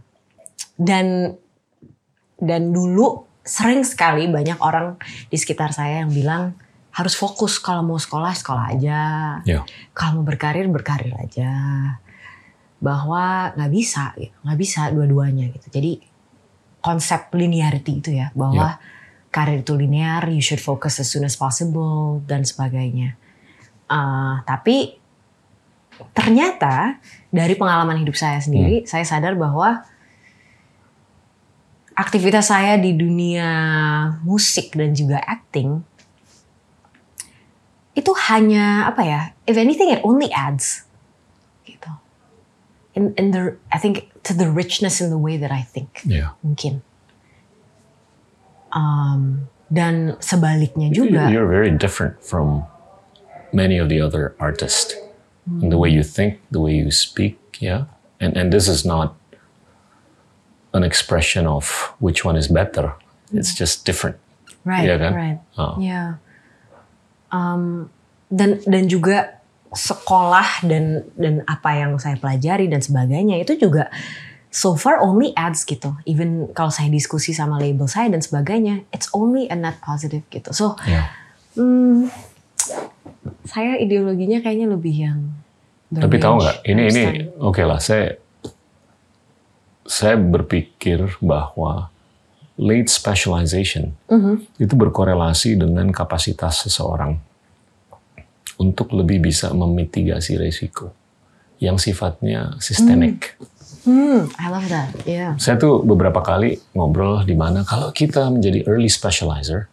dan dan dulu sering sekali banyak orang di sekitar saya yang bilang harus fokus kalau mau sekolah sekolah aja, Iya. kalau mau berkarir berkarir aja, bahwa nggak bisa, gitu. nggak bisa dua-duanya gitu. Jadi konsep linearity itu ya bahwa karir itu linear, you should focus as soon as possible dan sebagainya. Eh, tapi ternyata dari pengalaman hidup saya sendiri, saya sadar bahwa aktivitas saya di dunia musik dan juga acting itu hanya apa ya? If anything, it only adds, gitu. In, in the, I think to the richness in the way that I think Iya. mungkin. Um, dan sebaliknya juga. You're very different from many of the other artists. In the way you think, the way you speak, yeah. And and this is not an expression of which one is better. It's just different. Right, Iya kan? right. Oh. Ya. Um, dan dan juga sekolah dan dan apa yang saya pelajari dan sebagainya itu juga so far only adds gitu. Even kalau saya diskusi sama label saya dan sebagainya, it's only a net positive gitu. So, Yeah. hmm, saya ideologinya kayaknya lebih yang Tapi tahu nggak? Ini ini oke lah. Saya saya berpikir bahwa late specialization itu berkorelasi dengan kapasitas seseorang untuk lebih bisa memitigasi resiko yang sifatnya sistemik. Hmm, I love that. Yeah. Saya tuh beberapa kali ngobrol di mana kalau kita menjadi early specializer,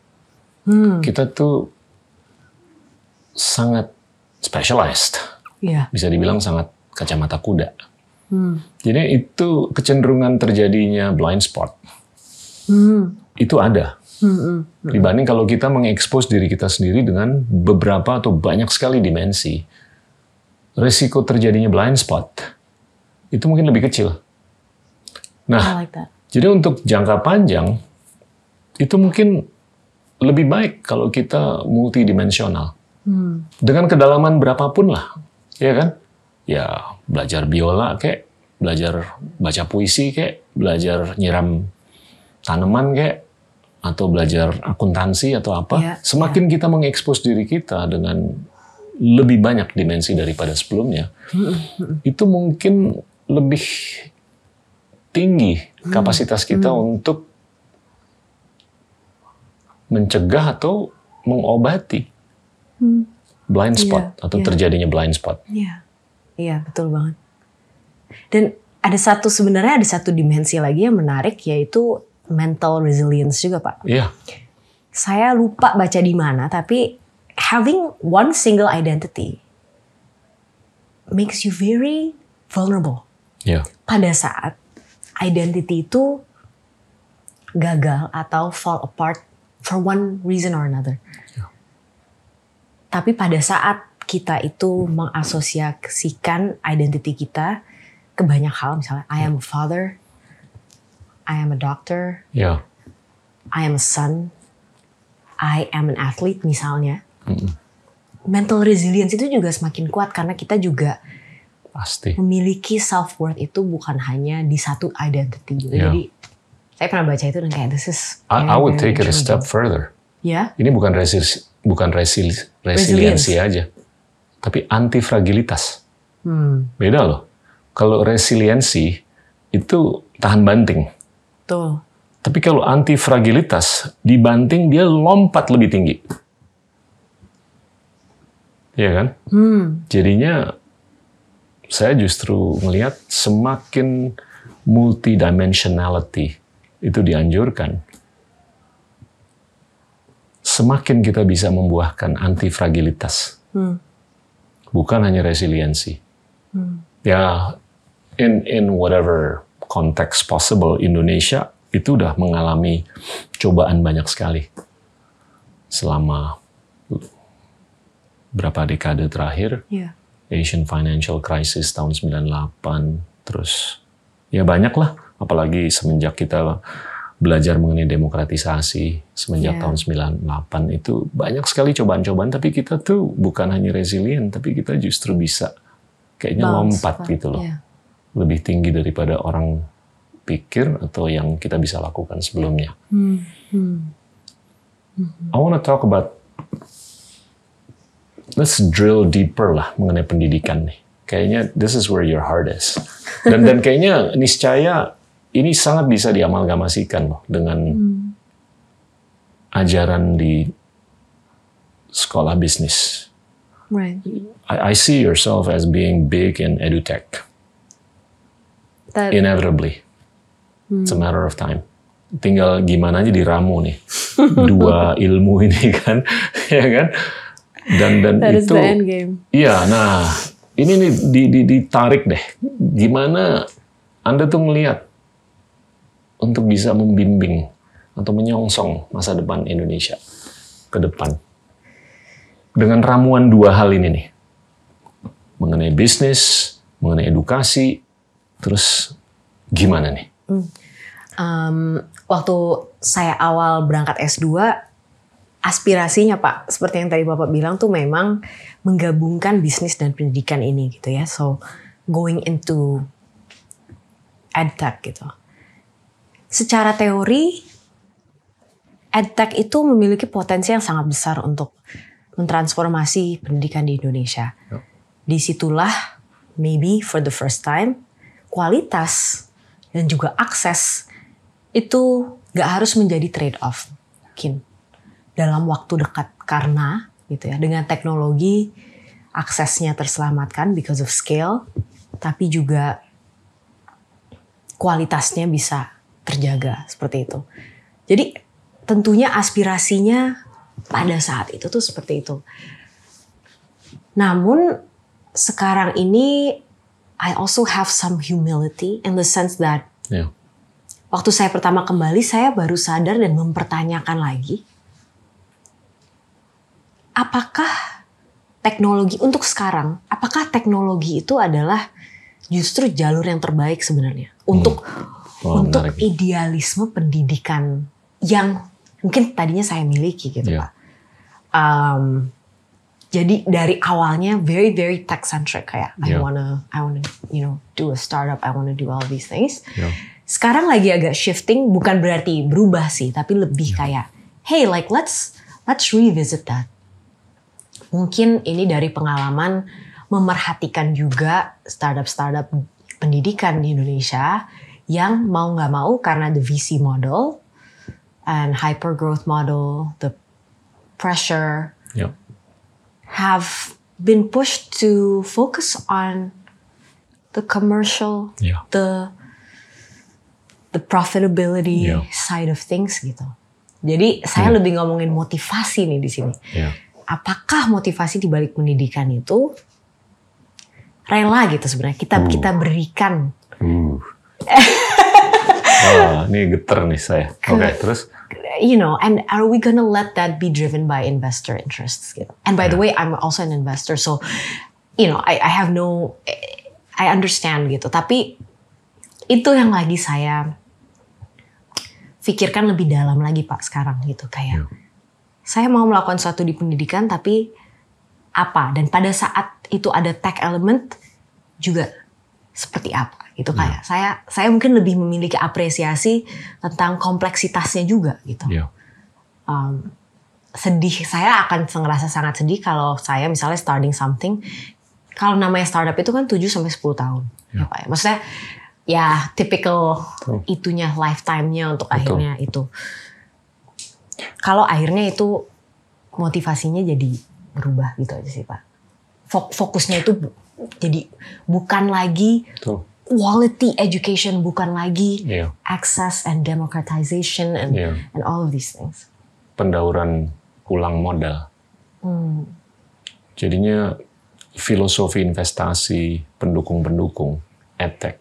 kita tuh sangat specialized Iya. bisa dibilang sangat kacamata kuda. Jadi itu kecenderungan terjadinya blind spot. Itu ada. Dibanding kalau kita mengekspos diri kita sendiri dengan beberapa atau banyak sekali dimensi, resiko terjadinya blind spot itu mungkin lebih kecil. Nah, like jadi untuk jangka panjang itu mungkin lebih baik kalau kita multidimensional. Dengan kedalaman berapapun lah, ya kan? Ya belajar biola kayak, belajar baca puisi kayak, belajar nyiram tanaman kayak, atau belajar akuntansi atau apa. Iya, Semakin kita mengekspos diri kita dengan lebih banyak dimensi daripada sebelumnya, itu mungkin lebih tinggi kapasitas kita untuk mencegah atau mengobati blind spot Iya, atau iya. terjadinya blind spot. Iya, iya betul banget. Dan ada satu sebenarnya ada satu dimensi lagi yang menarik yaitu mental resilience juga pak. Iya, Saya lupa baca di mana tapi having one single identity makes you very vulnerable iya, pada saat identity itu gagal atau fall apart for one reason or another. Tapi pada saat kita itu mengasosiasikan identity kita ke banyak hal, misalnya I am a father, I am a doctor, iya, I am a son, I am an athlete misalnya. Mental resilience itu juga semakin kuat karena kita juga pasti. memiliki self worth itu bukan hanya di satu identity gitu. Yeah. Jadi saya pernah baca itu dan kayak this is I, I would take it a step further. Ya, Ini bukan resil bukan resil resiliensi aja, tapi anti fragilitas. hmm, Beda loh. Kalau resiliensi itu tahan banting. tuh. Tapi kalau anti fragilitas dibanting dia lompat lebih tinggi. Iya kan? Hmm, Jadinya saya justru melihat semakin multidimensionality itu dianjurkan. Semakin kita bisa membuahkan anti fragilitas. Bukan hanya resiliensi. Ya in in whatever context possible Indonesia itu udah mengalami cobaan banyak sekali selama berapa dekade terakhir. ya, Asian Financial Crisis tahun 98, terus ya banyak lah, apalagi semenjak kita belajar mengenai demokratisasi semenjak Yeah. tahun 98 itu banyak sekali cobaan-cobaan tapi kita tuh bukan hanya resilient tapi kita justru bisa kayaknya Bounce lompat gitu loh. yeah. Lebih tinggi daripada orang pikir atau yang kita bisa lakukan sebelumnya. Hmm, hmm. I want to talk about let's drill deeper lah mengenai pendidikan nih. Kayaknya this is where your heart is. Dan dan kayaknya niscaya ini sangat bisa diamalgamasikan loh dengan ajaran di sekolah bisnis. Right. I, I see yourself as being big in edutech, That, inevitably. It's a matter of time. Tinggal gimana aja diramu nih dua ilmu ini kan, ya kan? Dan dan that is itu the end game. Iya, nah ini nih di, di, ditarik deh. Gimana Anda tuh melihat untuk bisa membimbing atau menyongsong masa depan Indonesia ke depan dengan ramuan dua hal ini nih, mengenai bisnis, mengenai edukasi, terus gimana nih? Um, waktu saya awal berangkat S2, aspirasinya Pak, seperti yang tadi Bapak bilang tuh memang menggabungkan bisnis dan pendidikan ini gitu ya. So, going into edtech gitu. Secara teori, edtech itu memiliki potensi yang sangat besar untuk mentransformasi pendidikan di Indonesia. Yep. Di situlah maybe for the first time kualitas dan juga akses itu gak harus menjadi trade off mungkin dalam waktu dekat karena gitu ya dengan teknologi aksesnya terselamatkan because of scale tapi juga kualitasnya bisa terjaga seperti itu. Jadi tentunya aspirasinya pada saat itu tuh seperti itu. Namun sekarang ini I also have some humility in the sense that Ya, waktu saya pertama kembali saya baru sadar dan mempertanyakan lagi apakah teknologi untuk sekarang apakah teknologi itu adalah justru jalur yang terbaik sebenarnya untuk Wah, untuk menarik. idealisme pendidikan yang mungkin tadinya saya miliki gitu Iya. Pak. Um, jadi dari awalnya very very tech centric kayak I Iya. wanna I wanna you know do a startup I wanna do all these things. ya, Sekarang lagi agak shifting bukan berarti berubah sih tapi lebih kayak hey like let's let's revisit that. Mungkin ini dari pengalaman memerhatikan juga startup-startup pendidikan di Indonesia yang mau nggak mau karena the VC model and hyper growth model, the pressure ya, have been pushed to focus on the commercial, ya. the the profitability Yeah. side of things gitu. Jadi saya lebih ngomongin motivasi nih di sini. ya. Apakah motivasi di balik pendidikan itu rela gitu sebenarnya kita Hmm. kita berikan Uh. Wah, ini geter nih saya. Oke, terus? you know, and are we gonna let that be driven by investor interests? Gitu? And by the way, I'm also an investor, so you know, I, I have no, I understand gitu. Tapi itu yang lagi saya pikirkan lebih dalam lagi pak sekarang gitu kayak Iya. Saya mau melakukan sesuatu di pendidikan tapi apa dan pada saat itu ada tech element juga seperti apa gitu kayak saya saya mungkin lebih memiliki apresiasi tentang kompleksitasnya juga gitu Ya, um, sedih saya akan ngerasa sangat sedih kalau saya misalnya starting something kalau namanya startup itu kan 7 sampai 10 tahun ya Pak ya. Maksudnya ya typical Betul. itunya lifetime-nya untuk Betul. akhirnya itu. Kalau akhirnya itu motivasinya jadi berubah gitu aja sih Pak. Fok- Fokusnya itu bu- jadi bukan lagi betul. quality education, bukan lagi Iya, access and democratization and Iya. and all of these things. pendauran ulang modal. Hmm. Jadinya filosofi investasi pendukung-pendukung edtech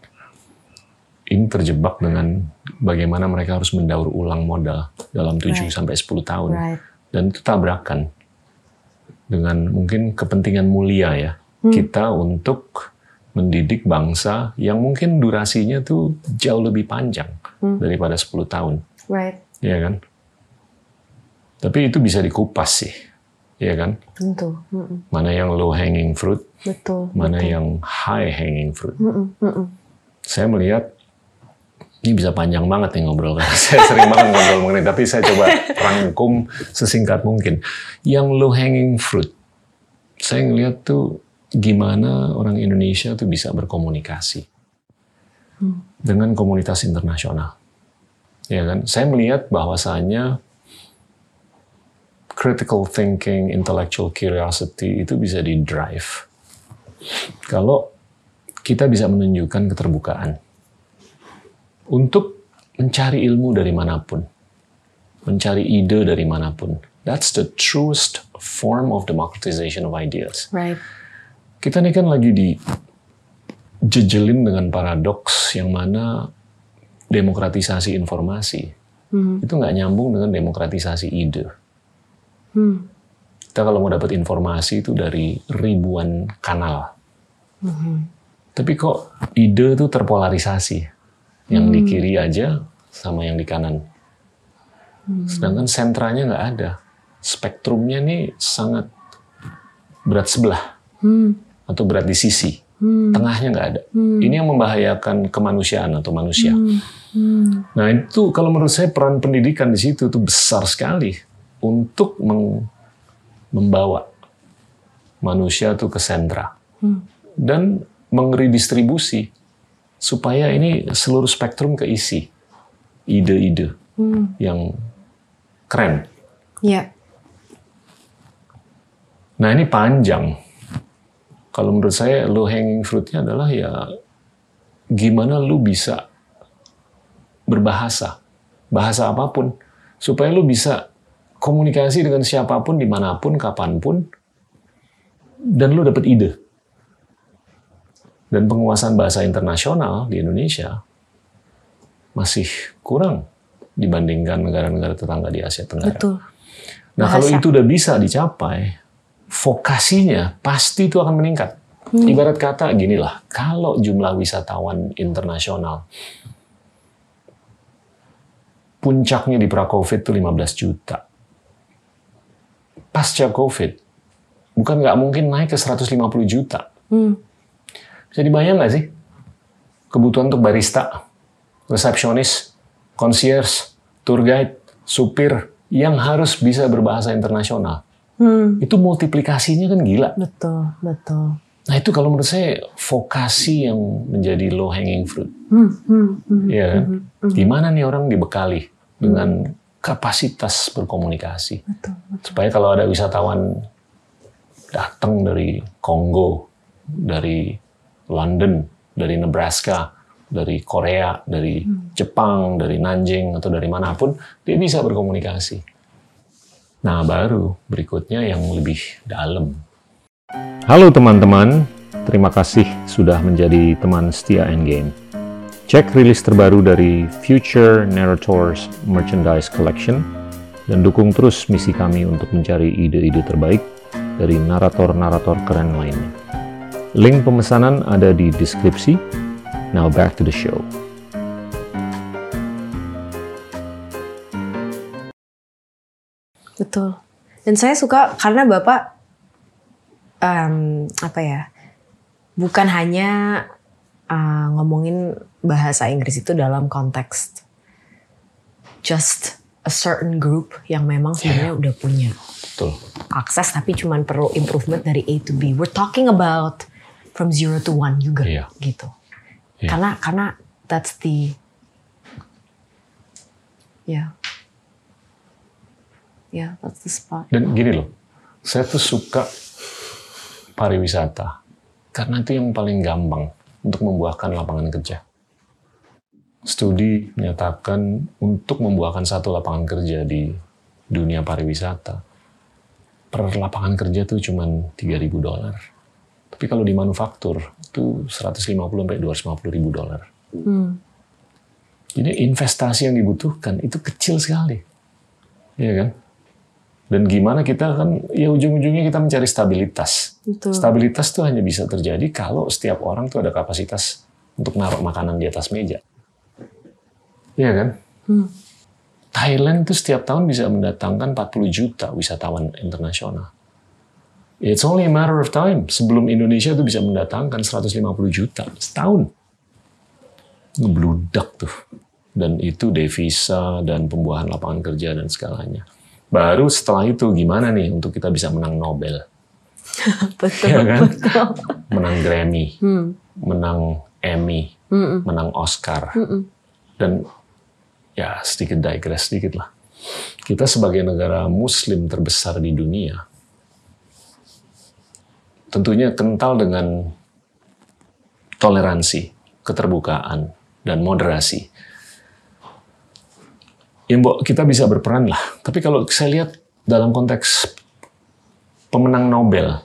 ini terjebak dengan bagaimana mereka harus mendaur ulang modal dalam 7 Right. sampai 10 tahun. Right. Dan itu tabrakan dengan mungkin kepentingan mulia ya kita untuk mendidik bangsa yang mungkin durasinya tuh jauh lebih panjang daripada 10 tahun. Right. Iya kan? Tapi itu bisa dikupas sih, iya kan? Tentu. Mm-mm. Mana yang low hanging fruit, Betul. mana betul. yang high hanging fruit. Mm-mm, mm-mm. Saya melihat ini bisa panjang banget nih ngobrol karena saya sering banget ngobrol mengenai tapi saya coba rangkum sesingkat mungkin. Yang low hanging fruit, saya ngelihat tuh gimana orang Indonesia tuh bisa berkomunikasi dengan komunitas internasional. Ya kan? Saya melihat bahwasanya critical thinking, intellectual curiosity itu bisa di drive kalau kita bisa menunjukkan keterbukaan untuk mencari ilmu dari mana pun, mencari ide dari mana pun. That's the truest form of democratization of ideas. Right. Kita ini kan lagi di jejelin dengan paradoks yang mana demokratisasi informasi itu nggak nyambung dengan demokratisasi ide. Kita kalau mau dapat informasi itu dari ribuan kanal. Tapi kok ide itu terpolarisasi. Yang di kiri aja sama yang di kanan. Sedangkan sentranya nggak ada. Spektrumnya nih sangat berat sebelah. Atau berat di sisi. Tengahnya nggak ada. Ini yang membahayakan kemanusiaan atau manusia. Nah itu kalau menurut saya peran pendidikan di situ itu besar sekali untuk membawa manusia tuh ke sentra dan mengridistribusi supaya ini seluruh spektrum keisi ide-ide yang keren. Iya. Nah ini panjang. Kalau menurut saya low hanging fruitnya adalah ya gimana lu bisa berbahasa, bahasa apa pun, supaya lu bisa komunikasi dengan siapa pun, di mana pun, kapan pun, dan lu dapat ide. Dan penguasaan bahasa internasional di Indonesia masih kurang dibandingkan negara-negara tetangga di Asia Tenggara. Betul. Nah, kalau Bahasa. itu udah bisa dicapai, vokasinya pasti itu akan meningkat. Ibarat kata gini lah, kalau jumlah wisatawan internasional puncaknya di pra-COVID itu 15 juta. Pasca COVID, bukan nggak mungkin naik ke 150 juta. Bisa dibayang nggak sih? Kebutuhan untuk barista, resepsionis, concierge, tour guide, supir yang harus bisa berbahasa internasional. Itu multiplikasinya kan gila. Betul, betul. Nah itu kalau menurut saya vokasi yang menjadi low hanging fruit. Iya kan? Gimana nih orang dibekali dengan kapasitas berkomunikasi. Supaya kalau ada wisatawan datang dari Kongo, dari London, dari Nebraska, dari Korea, dari Jepang, dari Nanjing, atau dari mana pun, dia bisa berkomunikasi. Nah baru berikutnya yang lebih dalam. Halo teman-teman, terima kasih sudah menjadi teman setia Endgame. Cek rilis terbaru dari Future Narrators Merchandise Collection dan dukung terus misi kami untuk mencari ide-ide terbaik dari narator-narator keren lainnya. Link pemesanan ada di deskripsi. Now back to the show. Betul. Dan saya suka karena Bapak em, apa ya? Bukan hanya uh, ngomongin bahasa Inggris itu dalam konteks just a certain group yang memang sebenarnya udah punya Betul. akses tapi cuman perlu improvement dari A to B. We're talking about from zero to one juga Iya. gitu. Iya. Karena karena that's the yeah. Yeah, that's the spot. Dan gini loh, saya tuh suka pariwisata karena itu yang paling gampang untuk membuahkan lapangan kerja. Studi menyatakan untuk membuahkan satu lapangan kerja di dunia pariwisata, per lapangan kerja tuh cuma 3.000 dolar. Tapi kalau di manufaktur itu 150 sampai 250 ribu dolar. Jadi investasi yang dibutuhkan itu kecil sekali. Iya kan? Dan gimana kita kan, ya ujung-ujungnya kita mencari stabilitas. Betul. Stabilitas itu hanya bisa terjadi kalau setiap orang tuh ada kapasitas untuk naruh makanan di atas meja. Iya kan? Thailand itu setiap tahun bisa mendatangkan 40 juta wisatawan internasional. It's only a matter of time. Sebelum Indonesia itu bisa mendatangkan 150 juta setahun. Ngebludak tuh. Dan itu devisa dan pembuahan lapangan kerja dan segalanya. Baru setelah itu gimana nih untuk kita bisa menang Nobel? betul, Iya kan? betul. Menang Grammy, Hmm. menang Emmy, Mm-mm. menang Oscar. Mm-mm. Dan ya sedikit digress sedikit lah. Kita sebagai negara muslim terbesar di dunia, tentunya kental dengan toleransi, keterbukaan, dan moderasi. Ya, Mbok, kita bisa berperan lah. Tapi kalau saya lihat dalam konteks pemenang Nobel,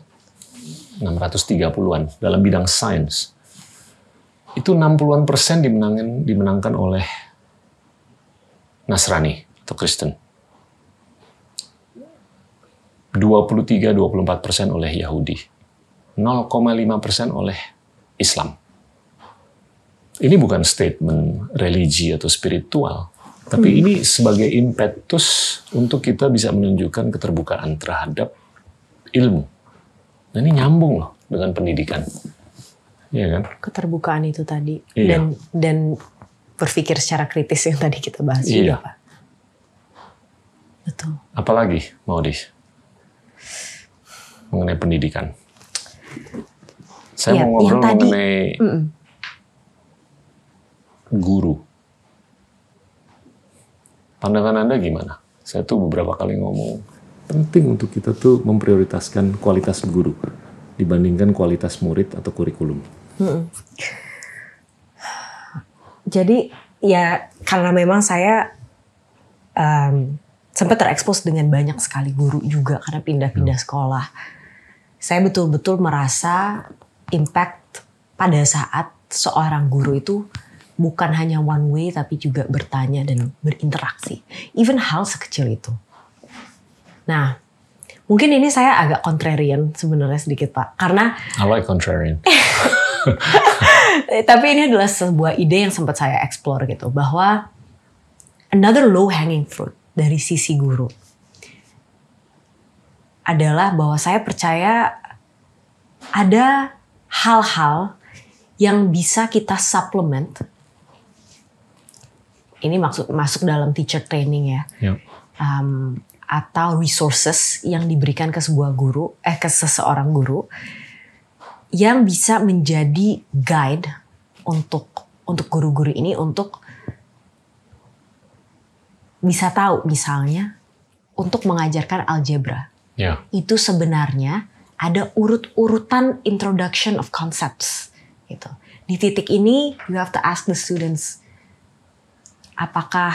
630-an, dalam bidang sains, itu 60-an persen dimenangkan, dimenangkan oleh Nasrani atau Kristen. 23-24 persen oleh Yahudi. 0,5 persen oleh Islam. Ini bukan statement religi atau spiritual, tapi ini sebagai impetus untuk kita bisa menunjukkan keterbukaan terhadap ilmu. Nah, ini nyambung loh dengan pendidikan. Iya kan? Keterbukaan itu tadi Iya. dan dan berpikir secara kritis yang tadi kita bahas Iya. juga, Pak. Betul. Apalagi, Maudis? Mengenai pendidikan. Saya Iya, mau ngobrol yang tadi- mengenai Mm-mm. guru. Pandangan Anda gimana? Saya tuh beberapa kali ngomong, penting untuk kita tuh memprioritaskan kualitas guru dibandingkan kualitas murid atau kurikulum. Jadi ya karena memang saya em, sempat terekspos dengan banyak sekali guru juga karena pindah-pindah sekolah. Saya betul-betul merasa impact pada saat seorang guru itu bukan hanya one way tapi juga bertanya dan berinteraksi. Even hal sekecil itu. Nah, mungkin ini saya agak contrarian sebenarnya sedikit Pak. Karena I like contrarian. Tapi ini adalah sebuah ide yang sempat saya explore gitu bahwa another low hanging fruit dari sisi guru adalah bahwa saya percaya ada hal-hal yang bisa kita supplement. Ini maksud masuk dalam teacher training ya Ya. um, atau resources yang diberikan ke sebuah guru, eh ke seseorang guru yang bisa menjadi guide untuk untuk guru-guru ini untuk bisa tahu misalnya untuk mengajarkan algebra Ya. itu sebenarnya ada urut-urutan introduction of concepts gitu. Di titik ini you have to ask the students apakah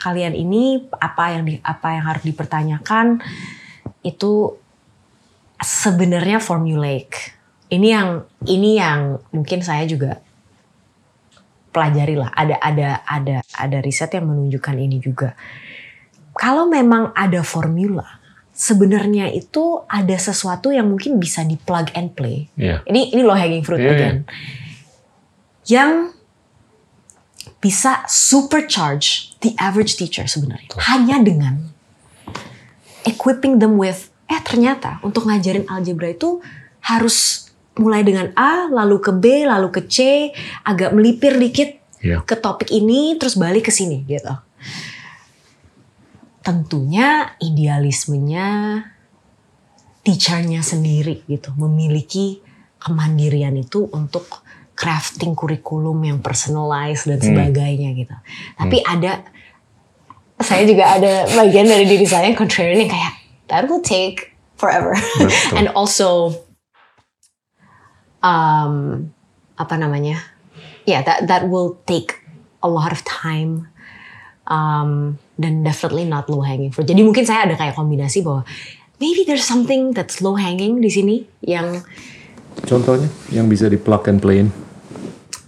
kalian ini apa yang di, apa yang harus dipertanyakan itu sebenarnya formulaic. Ini yang ini yang mungkin saya juga pelajari lah. Ada ada ada ada riset yang menunjukkan ini juga. Kalau memang ada formula, sebenarnya itu ada sesuatu yang mungkin bisa di plug and play. Ya. Ini ini low hanging fruit Iya, again. Yang bisa supercharge the average teacher sebenarnya. Hanya dengan equipping them with eh ternyata untuk ngajarin algebra itu harus mulai dengan A, lalu ke B, lalu ke C, agak melipir dikit Ya. ke topik ini terus balik ke sini gitu. Tentunya idealismenya teachernya sendiri gitu memiliki kemandirian itu untuk crafting kurikulum yang personalized dan sebagainya gitu. Tapi ada saya juga ada bagian dari diri saya yang contrarian yang kayak that will take forever. Betul. And also um apa namanya? Yeah, that that will take a lot of time. Um, dan definitely not low hanging fruit. Jadi mungkin saya ada kayak kombinasi bahwa maybe there's something that's low hanging di sini yang Contohnya yang bisa di plug and play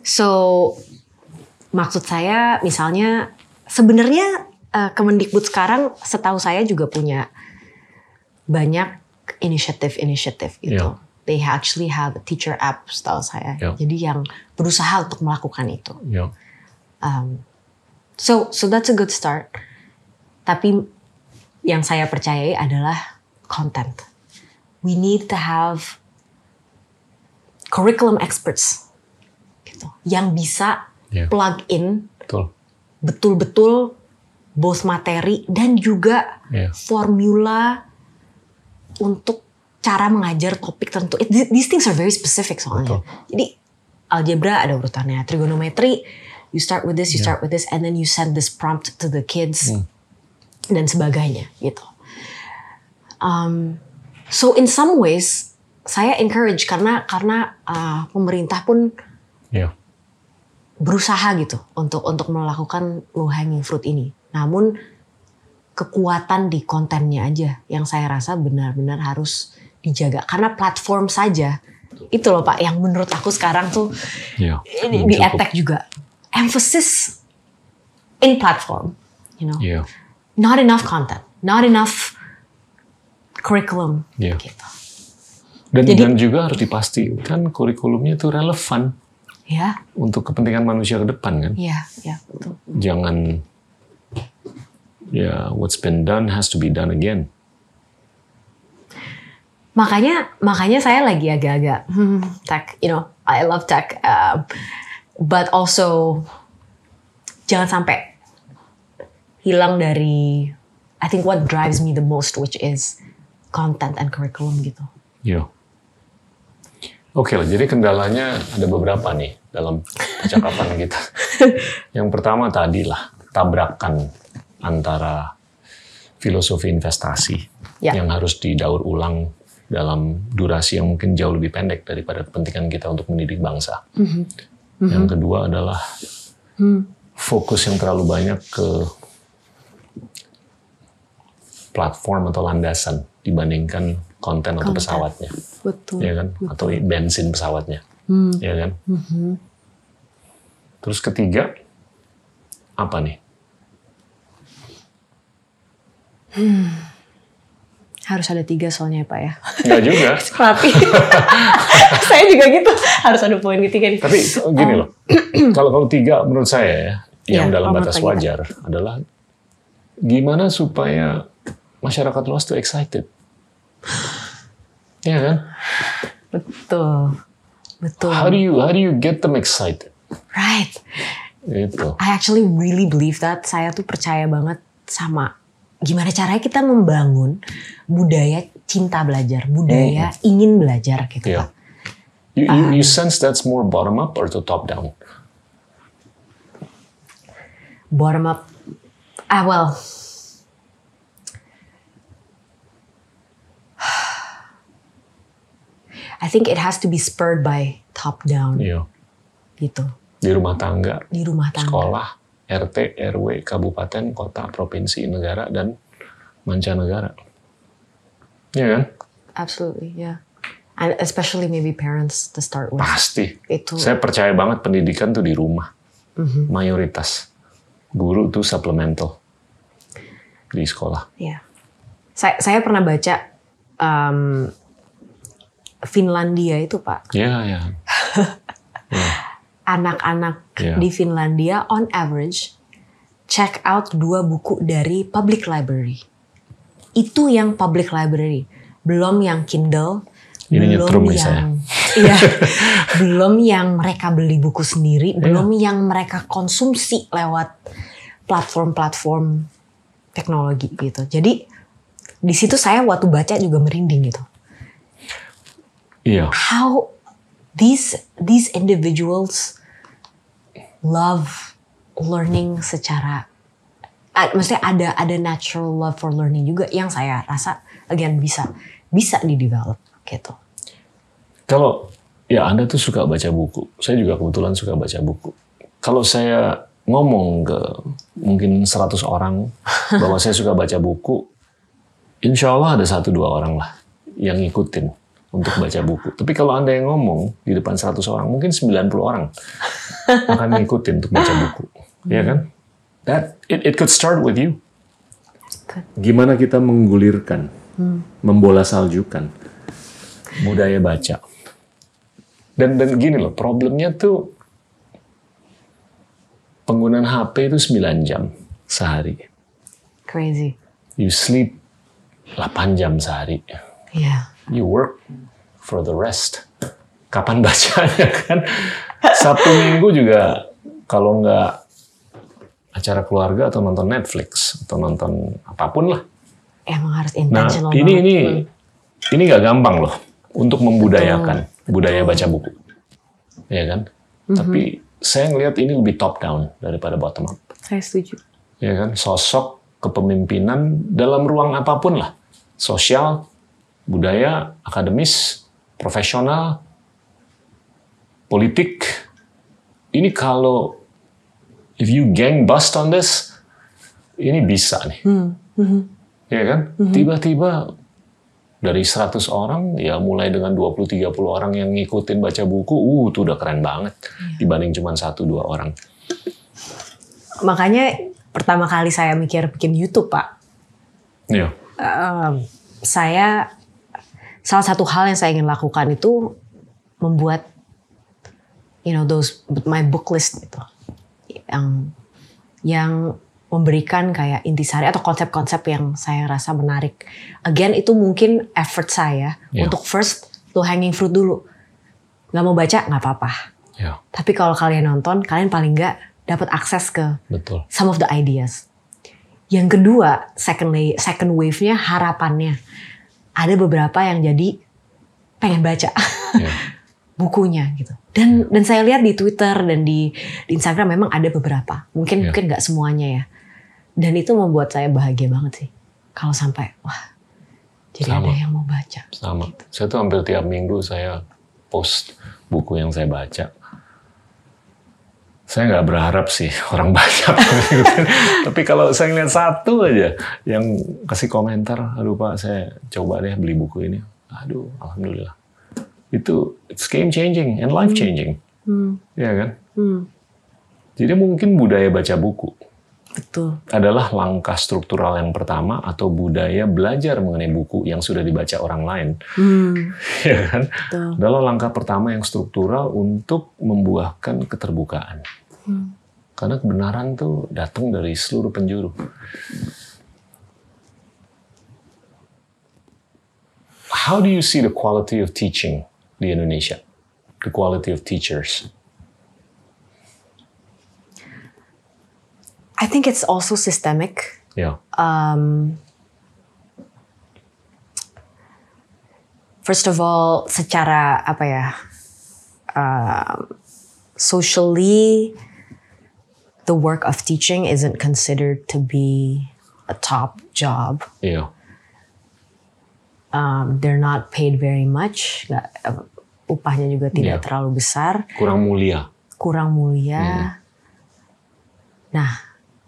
So maksud saya misalnya sebenarnya eh, Kemendikbud sekarang setahu saya juga punya banyak inisiatif-inisiatif gitu. Iya. They actually have a teacher app setahu saya. Iya. Jadi yang berusaha untuk melakukan itu. Ya. Um, so so that's a good start. Tapi yang saya percayai adalah content. We need to have curriculum experts gitu yang bisa Yeah. plug in Betul. betul-betul both materi dan juga Yeah. formula untuk cara mengajar topik tertentu. It- these things are very specific soalnya. Jadi algebra ada urutannya, trigonometry you start with this, you start with this, and then you send this prompt to the kids dan sebagainya gitu. Um, so in some ways saya encourage karena karena uh, pemerintah pun Ya. berusaha gitu untuk untuk melakukan low hanging fruit ini. Namun kekuatan di kontennya aja yang saya rasa benar-benar harus dijaga karena platform saja itu loh Pak yang menurut aku sekarang tuh Ya. di, di attack juga emphasis in platform, you know, Ya. Not enough content, not enough curriculum Iya. gitu. Dan, Jadi- dan juga harus dipastikan kurikulumnya itu relevan Ya, untuk kepentingan manusia ke depan kan. ya, ya betul. Jangan ya what's been done has to be done again. makanya makanya saya lagi agak-agak hmm, tech you know I love tech um, but also jangan sampai hilang dari I think what drives me the most which is content and curriculum gitu Ya. Oke lah, jadi kendalanya ada beberapa nih dalam percakapan kita. Yang pertama tadi lah, tabrakan antara filosofi investasi Ya. yang harus didaur ulang dalam durasi yang mungkin jauh lebih pendek daripada kepentingan kita untuk mendidik bangsa. Yang kedua adalah fokus yang terlalu banyak ke platform atau landasan dibandingkan konten atau Konten. pesawatnya. Betul. Ya kan? Atau bensin pesawatnya. Ya kan? Terus ketiga apa nih? Harus ada tiga soalnya ya pak ya. Enggak juga. Pelatih. saya juga gitu. Harus ada poin ketiga nih. Tapi gini loh kalau kalau tiga menurut saya ya yang Ya, dalam batas menurut kita. wajar adalah gimana supaya masyarakat luas tuh excited. Ya kan? Betul. Betul. How do you how do you get them excited? Right. Gitu. I actually really believe that. Saya tuh percaya banget sama gimana caranya kita membangun budaya cinta belajar, budaya ingin belajar gitu Pak. you, you, you sense that's more bottom up or to top down Bottom up. Ah well. I think it has to be spurred by top down Iya. gitu di rumah tangga di rumah tangga. sekolah, RT, RW, kabupaten, kota, provinsi, negara, dan mancanegara. Iya kan? Absolutely, yeah. And especially maybe parents to start with. Pasti. Itu Saya percaya banget pendidikan tuh di rumah. Mayoritas. Guru tuh supplemental. Di sekolah. Ya. Saya saya pernah baca um, Finlandia itu Pak. Iya, ya. Anak-anak Iya. di Finlandia on average check out dua buku dari public library. Itu yang public library, belum yang Kindle, Ini belum yang iya, belum yang mereka beli buku sendiri, Iya. belum yang mereka konsumsi lewat platform-platform teknologi gitu. Jadi di situ saya waktu baca juga merinding gitu. Iya. How these these individuals love learning secara ah, maksudnya ada ada natural love for learning juga yang saya rasa again bisa bisa di develop gitu. Kalau ya Anda tuh suka baca buku, saya juga kebetulan suka baca buku. Kalau saya ngomong ke mungkin 100 orang bahwa saya suka baca buku, insya Allah ada satu dua orang lah yang ngikutin untuk baca buku. Tapi kalau Anda yang ngomong di depan 100 orang, mungkin 90 orang akan ngikutin untuk baca buku. Ya kan? That it, it could start with you. Gimana kita menggulirkan, membola saljukan budaya baca. Dan dan gini loh, problemnya tuh penggunaan HP itu 9 jam sehari. Crazy. You sleep 8 jam sehari. Iya. You work for the rest. Kapan bacanya kan? Sabtu Minggu juga kalau nggak acara keluarga atau nonton Netflix atau nonton apa pun lah. Emang harus Nah, intentional ini banget. ini Hmm. ini nggak gampang loh untuk membudayakan budaya baca buku, ya kan? Mhm. Tapi saya ngelihat ini lebih top down daripada bottom up, Saya setuju. ya kan? Sosok kepemimpinan dalam ruang apa pun lah, sosial, budaya, akademis, profesional, politik. Ini kalau if you gang bust on this, ini bisa nih. Ya kan? Tiba-tiba dari 100 orang ya mulai dengan 20 30 orang yang ngikutin baca buku, uh itu udah keren banget dibanding cuma satu dua orang. Makanya pertama kali saya mikir bikin YouTube, Pak. Iya. em, saya salah satu hal yang saya ingin lakukan itu membuat you know those my book list itu yang yang memberikan kayak intisari atau konsep-konsep yang saya rasa menarik. Again itu mungkin effort saya Iya. untuk first low hanging fruit dulu. Nggak mau baca nggak apa-apa. Ya, Tapi kalau kalian nonton, kalian paling nggak dapat akses ke betul. some of the ideas. Yang kedua, second second wave-nya harapannya. Ada beberapa yang jadi pengen baca Ya. bukunya gitu. Dan dan saya lihat di Twitter dan di, di Instagram memang ada beberapa. Mungkin Ya. mungkin nggak semuanya ya. Dan itu membuat saya bahagia banget sih. Kalau sampai wah jadi Sama. ada yang mau baca. Sama. Saya tuh hampir tiap minggu saya post buku yang saya baca. Saya nggak berharap sih orang baca. Tapi kalau saya ngeliat satu aja yang kasih komentar, aduh Pak, saya coba deh beli buku ini. Aduh, alhamdulillah. Itu it's game changing and life changing. Hmm, Ya kan? hmm, Jadi mungkin budaya baca buku betul. adalah langkah struktural yang pertama atau budaya belajar mengenai buku yang sudah dibaca orang lain. Hmm, ya kan? betul. Adalah langkah pertama yang struktural untuk membuahkan keterbukaan. Hmm. Karena kebenaran tuh datang dari seluruh penjuru. How do you see the quality of teaching di Indonesia? The quality of teachers. I think it's also systemic. Ya, um, first of all, secara apa ya, um, socially, the work of teaching isn't considered to be a top job. iya, Um, they're not paid very much. Nggak, uh, upahnya juga tidak Iya. terlalu besar, kurang mulia. kurang mulia. Nah,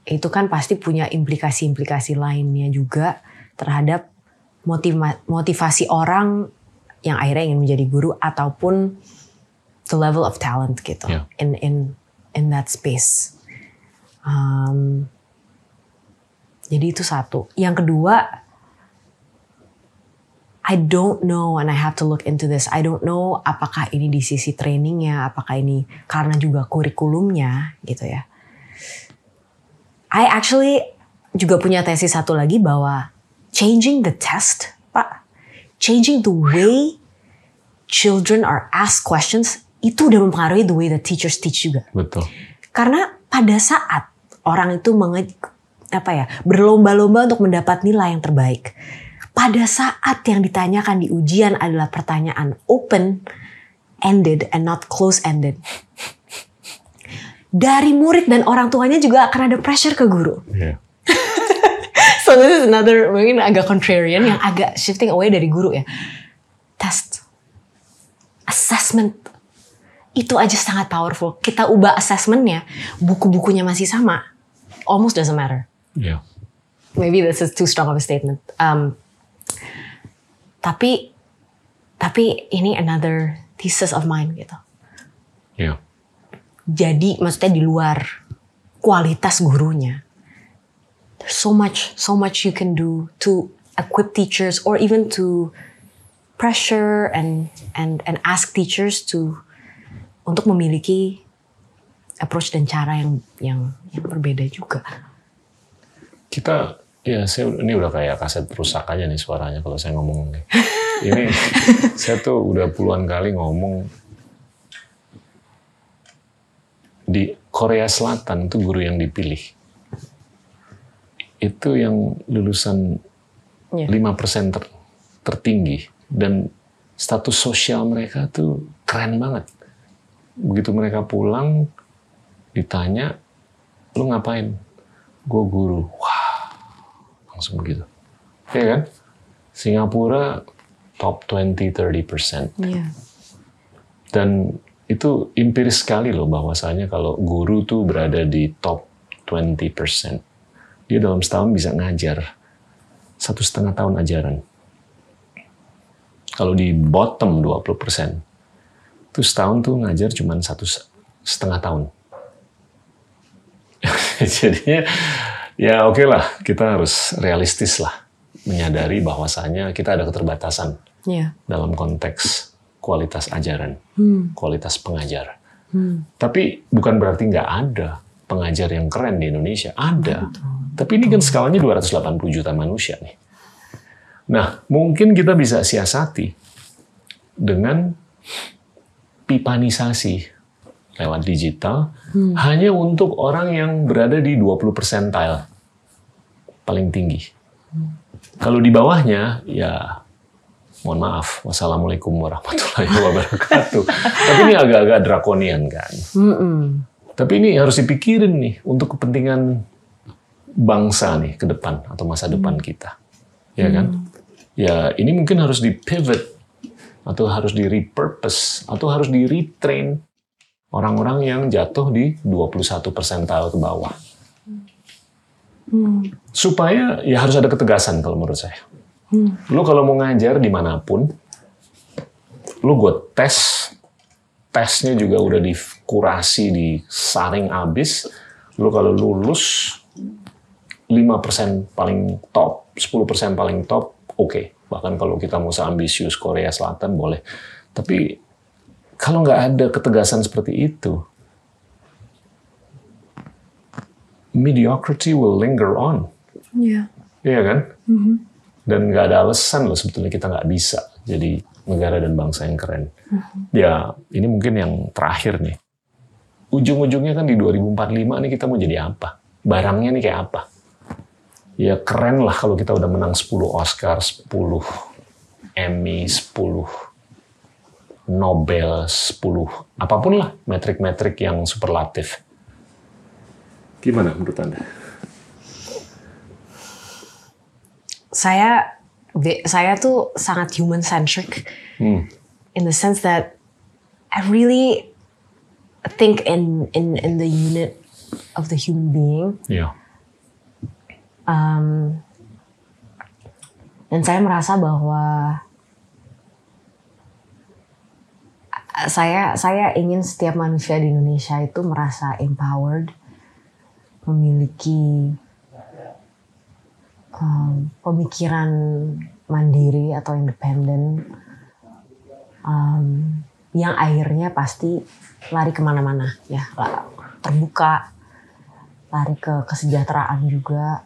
itu kan pasti punya implikasi-implikasi lainnya juga terhadap motiva- motivasi orang yang akhirnya ingin menjadi guru ataupun the level of talent gitu Iya. in in in that space. Um, jadi itu satu. Yang kedua, I don't know and I have to look into this. I don't know apakah ini di sisi trainingnya, apakah ini karena juga kurikulumnya gitu ya. I actually juga punya tesis satu lagi bahwa changing the test, Pak, changing the way children are asked questions itu udah mempengaruhi the way the teachers teach juga. Betul. Karena pada saat orang itu menge, apa ya berlomba-lomba untuk mendapat nilai yang terbaik, pada saat yang ditanyakan di ujian adalah pertanyaan open ended and not close ended. Dari murid dan orang tuanya juga akan ada pressure ke guru. Iya. So this is another mungkin agak contrarian yang agak shifting away dari guru ya. Test, assessment itu aja sangat powerful. Kita ubah assessmentnya, buku-bukunya masih sama, almost doesn't matter. Iya. Maybe this is too strong of a statement. Um, tapi tapi ini another thesis of mine gitu. Iya. Jadi maksudnya di luar kualitas gurunya. There's so much, so much you can do to equip teachers or even to pressure and and and ask teachers to untuk memiliki approach dan cara yang yang yang berbeda juga. kita Ya, saya ini udah kayak kaset rusak aja nih suaranya kalau saya ngomong nih. Ini saya tuh udah puluhan kali ngomong di Korea Selatan tuh guru yang dipilih itu yang lulusan Iya. 5% ter- tertinggi dan status sosial mereka tuh keren banget. Begitu mereka pulang ditanya, lu ngapain? Gue guru. Wah, langsung begitu. Ya kan? Singapura top 20-30%. Iya. Dan itu empiris sekali loh bahwasanya kalau guru tuh berada di top 20%. Dia dalam setahun bisa ngajar satu setengah tahun ajaran. Kalau di bottom 20%, itu setahun tuh ngajar cuma satu se- setengah tahun. Jadinya ya oke lah, kita harus realistis lah. Menyadari bahwasanya kita ada keterbatasan Iya. dalam konteks kualitas ajaran, kualitas pengajar. Hmm. Tapi bukan berarti nggak ada pengajar yang keren di Indonesia. Ada. Tapi ini kan skalanya 280 juta manusia nih. Nah, mungkin kita bisa siasati dengan pipanisasi lewat digital hanya untuk orang yang berada di 20 percentile paling tinggi. Kalau di bawahnya, ya mohon maaf, wassalamualaikum warahmatullahi wabarakatuh. Tapi ini agak-agak drakonian kan. Mm-mm. Tapi ini harus dipikirin nih untuk kepentingan bangsa nih ke depan atau masa depan kita. Ya kan? Ya ini mungkin harus di pivot atau harus di repurpose atau harus di retrain orang-orang yang jatuh di 21 persentil ke bawah. Supaya ya harus ada ketegasan kalau menurut saya. Lu kalau mau ngajar di mana pun, lu gue tes, tesnya juga udah dikurasi, disaring abis. Lu kalau lulus 5% paling top, 10% paling top, oke. Bahkan kalau kita mau seambisius Korea Selatan boleh. Tapi kalau nggak ada ketegasan seperti itu, mediocrity will linger on. Iya. Iya kan? Dan nggak ada alasan loh sebetulnya kita nggak bisa jadi negara dan bangsa yang keren. Ya, ini mungkin yang terakhir nih. Ujung-ujungnya kan di 2045 nih kita mau jadi apa? Barangnya nih kayak apa? Ya keren lah kalau kita udah menang 10 Oscar, 10 Emmy, 10 Nobel, 10 apa pun lah metrik-metrik yang superlatif. Gimana menurut Anda? Saya saya tuh sangat human centric Hmm. in the sense that I really think in in in the unit of the human being. Ya. Um, dan saya merasa bahwa uh, saya saya ingin setiap manusia di Indonesia itu merasa empowered, memiliki um, pemikiran mandiri atau independen, um, yang akhirnya pasti lari ke mana-mana ya, terbuka, lari ke kesejahteraan juga.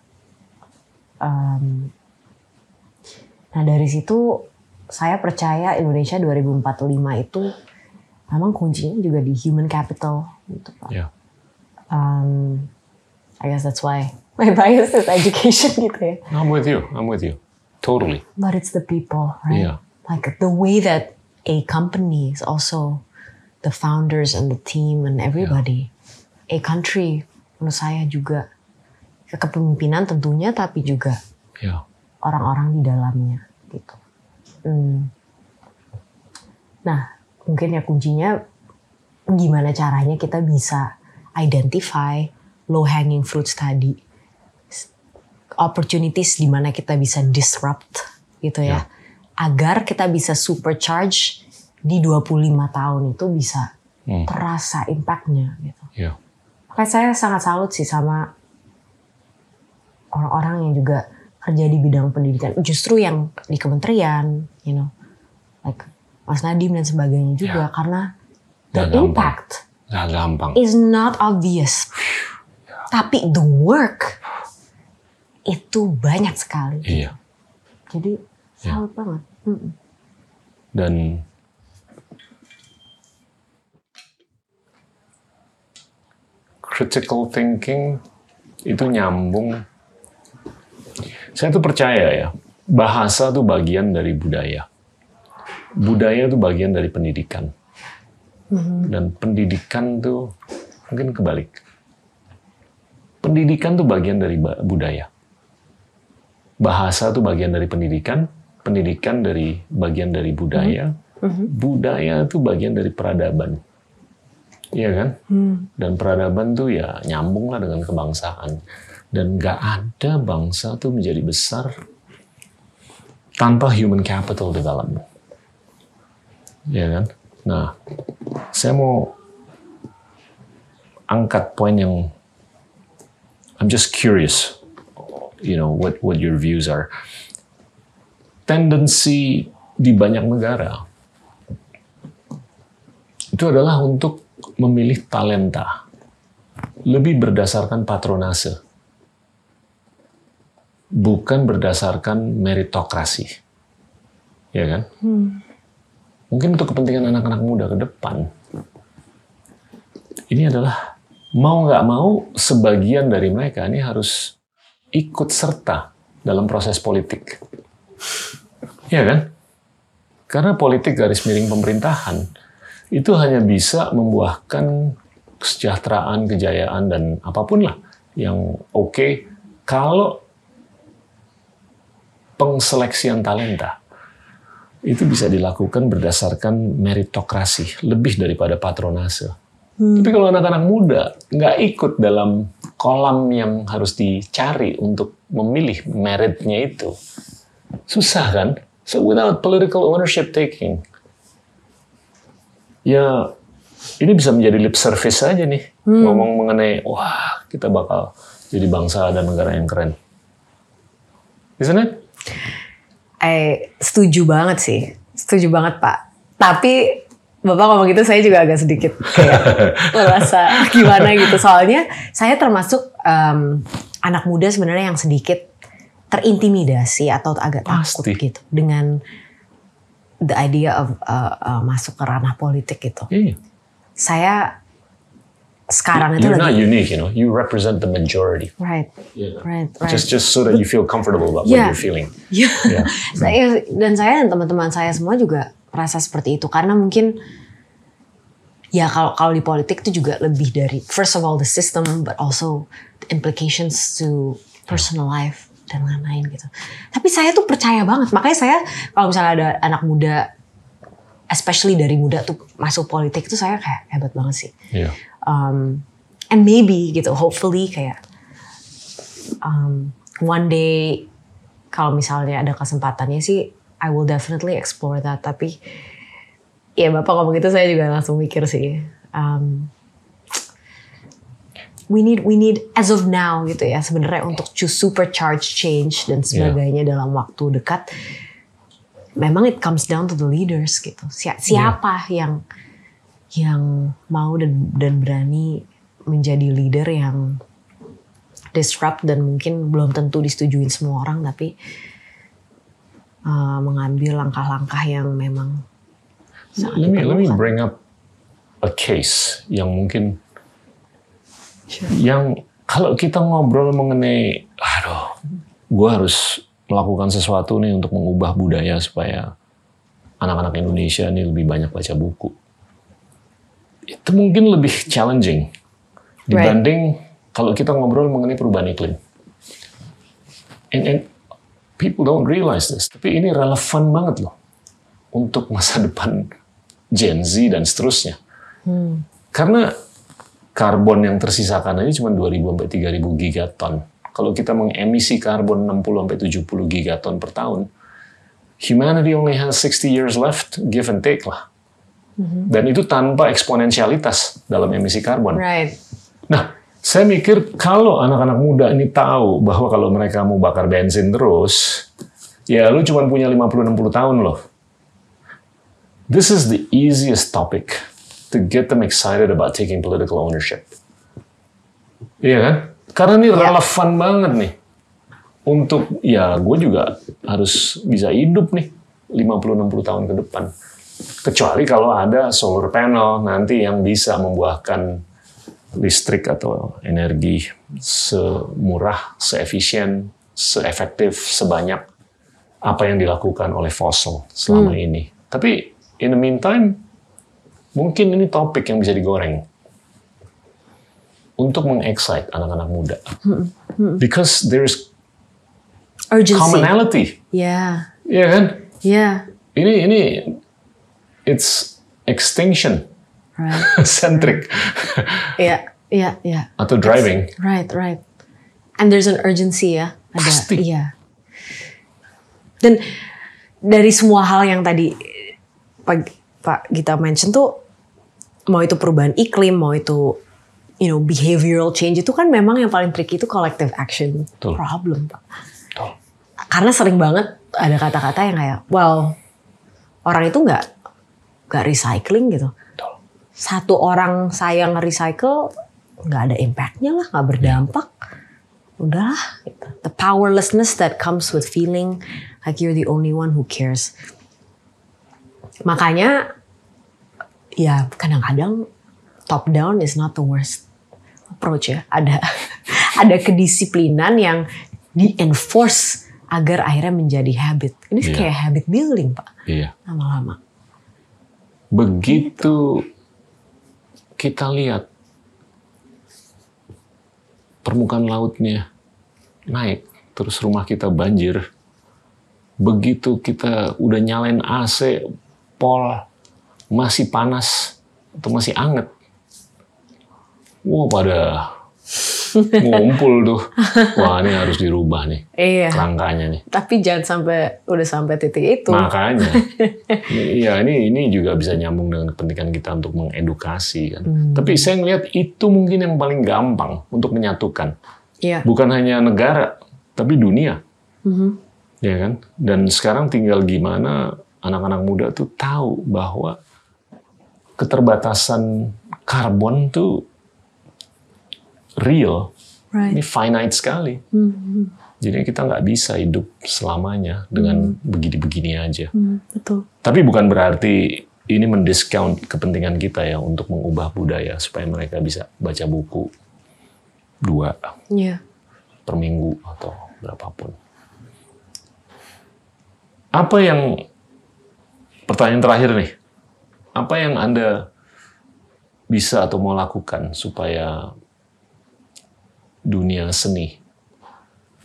Um, nah dari situ saya percaya Indonesia 2045 itu memang kuncinya juga di human capital gitu Pak. Ya. Um, I guess that's why my bias is education gitu ya. I'm with you. I'm with you. Totally. But it's the people, right? Yeah. Like the way that a company is also the founders and the team and everybody. A country menurut saya juga kepemimpinan tentunya tapi juga Ya. orang-orang di dalamnya gitu. Hmm. Nah, mungkin ya kuncinya gimana caranya kita bisa identify low hanging fruits tadi. Opportunities di mana kita bisa disrupt gitu ya. Agar kita bisa supercharge di 25 tahun itu bisa Hmm. terasa impactnya gitu. Ya. Makanya saya sangat salut sih sama orang-orang yang juga kerja di bidang pendidikan. Justru yang di kementerian, you know, like Mas Nadiem dan sebagainya juga, Ya. karena the gampang. impact Nggak gampang. is not obvious. Tapi the work itu banyak sekali. Iya. Jadi salut banget. Dan critical thinking itu nyambung. Saya tuh percaya ya, bahasa tuh bagian dari budaya. Budaya tuh bagian dari pendidikan. Dan pendidikan tuh mungkin kebalik. Pendidikan tuh bagian dari budaya. Bahasa tuh bagian dari pendidikan, pendidikan dari bagian dari budaya, budaya tuh bagian dari peradaban. Iya kan? Dan peradaban tuh ya nyambung lah dengan kebangsaan. Dan gak ada bangsa tuh menjadi besar tanpa human capital development. Iya kan? Nah, saya mau angkat poin yang I'm just curious, you know, what what your views are. Tendensi di banyak negara itu adalah untuk memilih talenta lebih berdasarkan patronase, bukan berdasarkan meritokrasi, ya kan? Mungkin untuk kepentingan anak-anak muda ke depan, ini adalah mau nggak mau sebagian dari mereka ini harus ikut serta dalam proses politik. Ya kan? Karena politik garis miring pemerintahan itu hanya bisa membuahkan kesejahteraan, kejayaan, dan apa pun lah yang oke kalau pengseleksian talenta itu bisa dilakukan berdasarkan meritokrasi lebih daripada patronase. Tapi kalau anak-anak muda nggak ikut dalam kolam yang harus dicari untuk memilih meritnya itu, susah kan? So without political ownership taking, ya ini bisa menjadi lip service aja nih ngomong mengenai wah kita bakal jadi bangsa dan negara yang keren. Isn't it? Eh, setuju banget sih. Setuju banget, Pak. Tapi Bapak ngomong gitu saya juga agak sedikit kayak merasa gimana gitu. Soalnya saya termasuk em, anak muda sebenarnya yang sedikit terintimidasi atau agak takut Pasti. gitu dengan the idea of uh, uh, masuk ke ranah politik gitu. Iya. Saya sekarang itu You're not unique, you know. You represent the majority. right, right, right. Just just so that you feel comfortable about Yeah. what you're feeling. Yeah. saya dan saya dan teman-teman saya semua juga merasa seperti itu karena mungkin ya kalau kalau di politik itu juga lebih dari first of all the system but also the implications to personal life dan lain-lain gitu. Tapi saya tuh percaya banget makanya saya kalau misalnya ada anak muda especially dari muda tuh masuk politik itu saya kayak hebat banget sih Yeah. Um, and maybe gitu hopefully kayak um, one day kalau misalnya ada kesempatannya sih I will definitely explore that. Tapi ya bapak ngomong gitu saya juga langsung mikir sih um, we need we need as of now gitu ya sebenarnya untuk to supercharge change dan sebagainya dalam waktu dekat memang it comes down to the leaders gitu. Si- siapa yang yang mau dan dan berani menjadi leader yang disrupt dan mungkin belum tentu disetujuin semua orang tapi uh, mengambil langkah-langkah yang memang sangat Let me let me bring up a case yang mungkin yang kalau kita ngobrol mengenai aduh gue harus melakukan sesuatu nih untuk mengubah budaya supaya anak-anak Indonesia ini lebih banyak baca buku itu mungkin lebih challenging dibanding kalau kita ngobrol mengenai perubahan iklim and, and people don't realize this tapi ini relevan banget loh untuk masa depan Gen Z dan seterusnya karena karbon yang tersisakan aja cuma 2.000 sampai 3.000 gigaton. Kalau kita mengemisi karbon 60 sampai 70 gigaton per tahun, humanity only has 60 years left, give and take lah. Dan itu tanpa eksponensialitas dalam emisi karbon. right Nah, saya mikir kalau anak-anak muda ini tahu bahwa kalau mereka mau bakar bensin terus, ya lu cuma punya 50-60 tahun loh. This is the easiest topic to get them excited about taking political ownership. Iya kan? Karena ini relevan banget nih untuk ya gue juga harus bisa hidup nih 50-60 tahun ke depan. Kecuali kalau ada solar panel nanti yang bisa membuahkan listrik atau energi semurah, seefisien, seefektif, sebanyak apa yang dilakukan oleh fossil selama ini. Tapi in the meantime, mungkin ini topik yang bisa digoreng untuk mengexcite anak-anak muda. Because there's Urgency. commonality, Ya, ya kan? ya, Ini ini it's extinction right. centric Ya, ya, ya. atau driving. Right, right. And there's an urgency ya. Ada, Pasti. Iya. Dan dari semua hal yang tadi Pak, Pak Gita mention tuh, mau itu perubahan iklim, mau itu you know behavioral change itu kan memang yang paling tricky itu collective action Betul. problem, Pak. Betul. Karena sering banget ada kata-kata yang kayak, well, orang itu nggak nggak recycling gitu. Betul. Satu orang saya nge-recycle nggak ada impactnya lah, nggak berdampak. Udahlah, gitu. the powerlessness that comes with feeling like you're the only one who cares. Makanya, ya kadang-kadang top down is not the worst approach ya. Ada ada kedisiplinan yang di enforce agar akhirnya menjadi habit. Ini Iya. kayak habit building pak, Iya. lama-lama. Begitu kita lihat permukaan lautnya naik, terus rumah kita banjir. Begitu kita udah nyalain AC, pol masih panas atau masih anget. Wah pada ngumpul tuh. Wah ini harus dirubah nih Iya. kerangkanya nih. Tapi jangan sampai udah sampai titik itu. Makanya, iya ini ini juga bisa nyambung dengan kepentingan kita untuk mengedukasi kan. Tapi saya ngelihat itu mungkin yang paling gampang untuk menyatukan, Iya. bukan hanya negara, tapi dunia, Mhm. ya kan. Dan sekarang tinggal gimana anak-anak muda tuh tahu bahwa keterbatasan karbon tuh real, ini Right. finite sekali. Mhm. Jadi kita nggak bisa hidup selamanya dengan begini-begini aja. Hmm, betul. Tapi bukan berarti ini mendiscount kepentingan kita ya untuk mengubah budaya supaya mereka bisa baca buku dua Iya. per minggu atau berapapun. Apa yang pertanyaan terakhir nih? Apa yang Anda bisa atau mau lakukan supaya dunia seni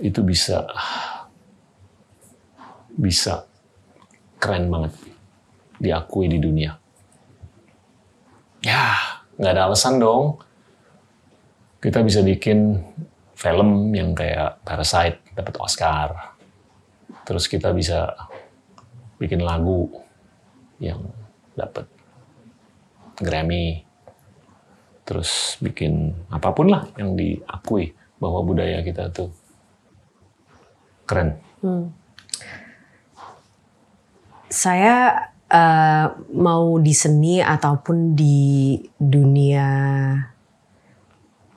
itu bisa bisa keren banget diakui di dunia. Ya, nggak ada alasan dong. Kita bisa bikin film yang kayak Parasite dapat Oscar. Terus kita bisa bikin lagu yang dapat Grammy. Terus bikin apa pun lah yang diakui bahwa budaya kita tuh keren. Saya eh, mau di seni ataupun di dunia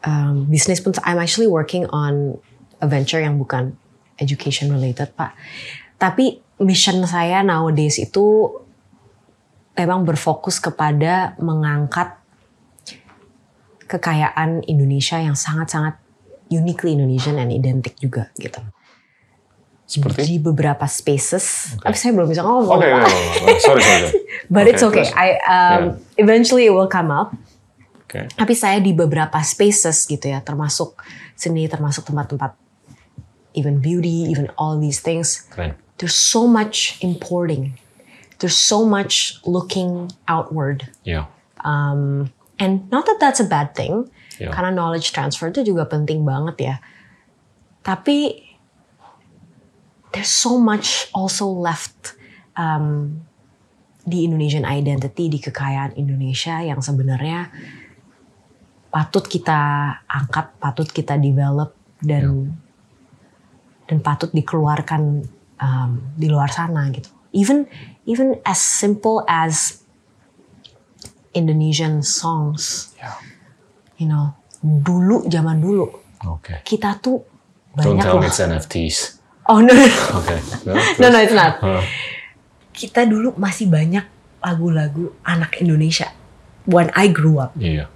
um, bisnis pun, I'm actually working on a venture yang bukan education related, Pak. Tapi mission saya nowadays itu memang berfokus kepada mengangkat kekayaan Indonesia yang sangat-sangat uniquely Indonesian and identik juga gitu. Seperti? Di beberapa spaces. Oke. Tapi saya belum bisa ngomong. Oke, Pak. oke, oke. sorry, sorry. sorry. But it's Oke, okay. terus? I um, eventually it will come up. Oke. Tapi saya di beberapa spaces gitu ya, termasuk seni, termasuk tempat-tempat even beauty, even all these things. Keren. There's so much importing. There's so much looking outward. Ya. Um, and not that that's a bad thing, Ya. karena knowledge transfer itu juga penting banget ya. Tapi there's so much also left um, di Indonesian identity, di kekayaan Indonesia yang sebenarnya patut kita angkat, patut kita develop dan dan patut dikeluarkan um, di luar sana gitu. Even even as simple as Indonesian songs, Ya. you know, dulu zaman dulu Oke. kita tuh Don't banyak tell loh. me it's NFTs. Oh no, no, Oke. no, no, it's not. Hah. Kita dulu masih banyak lagu-lagu anak Indonesia. When I grew up, Iya.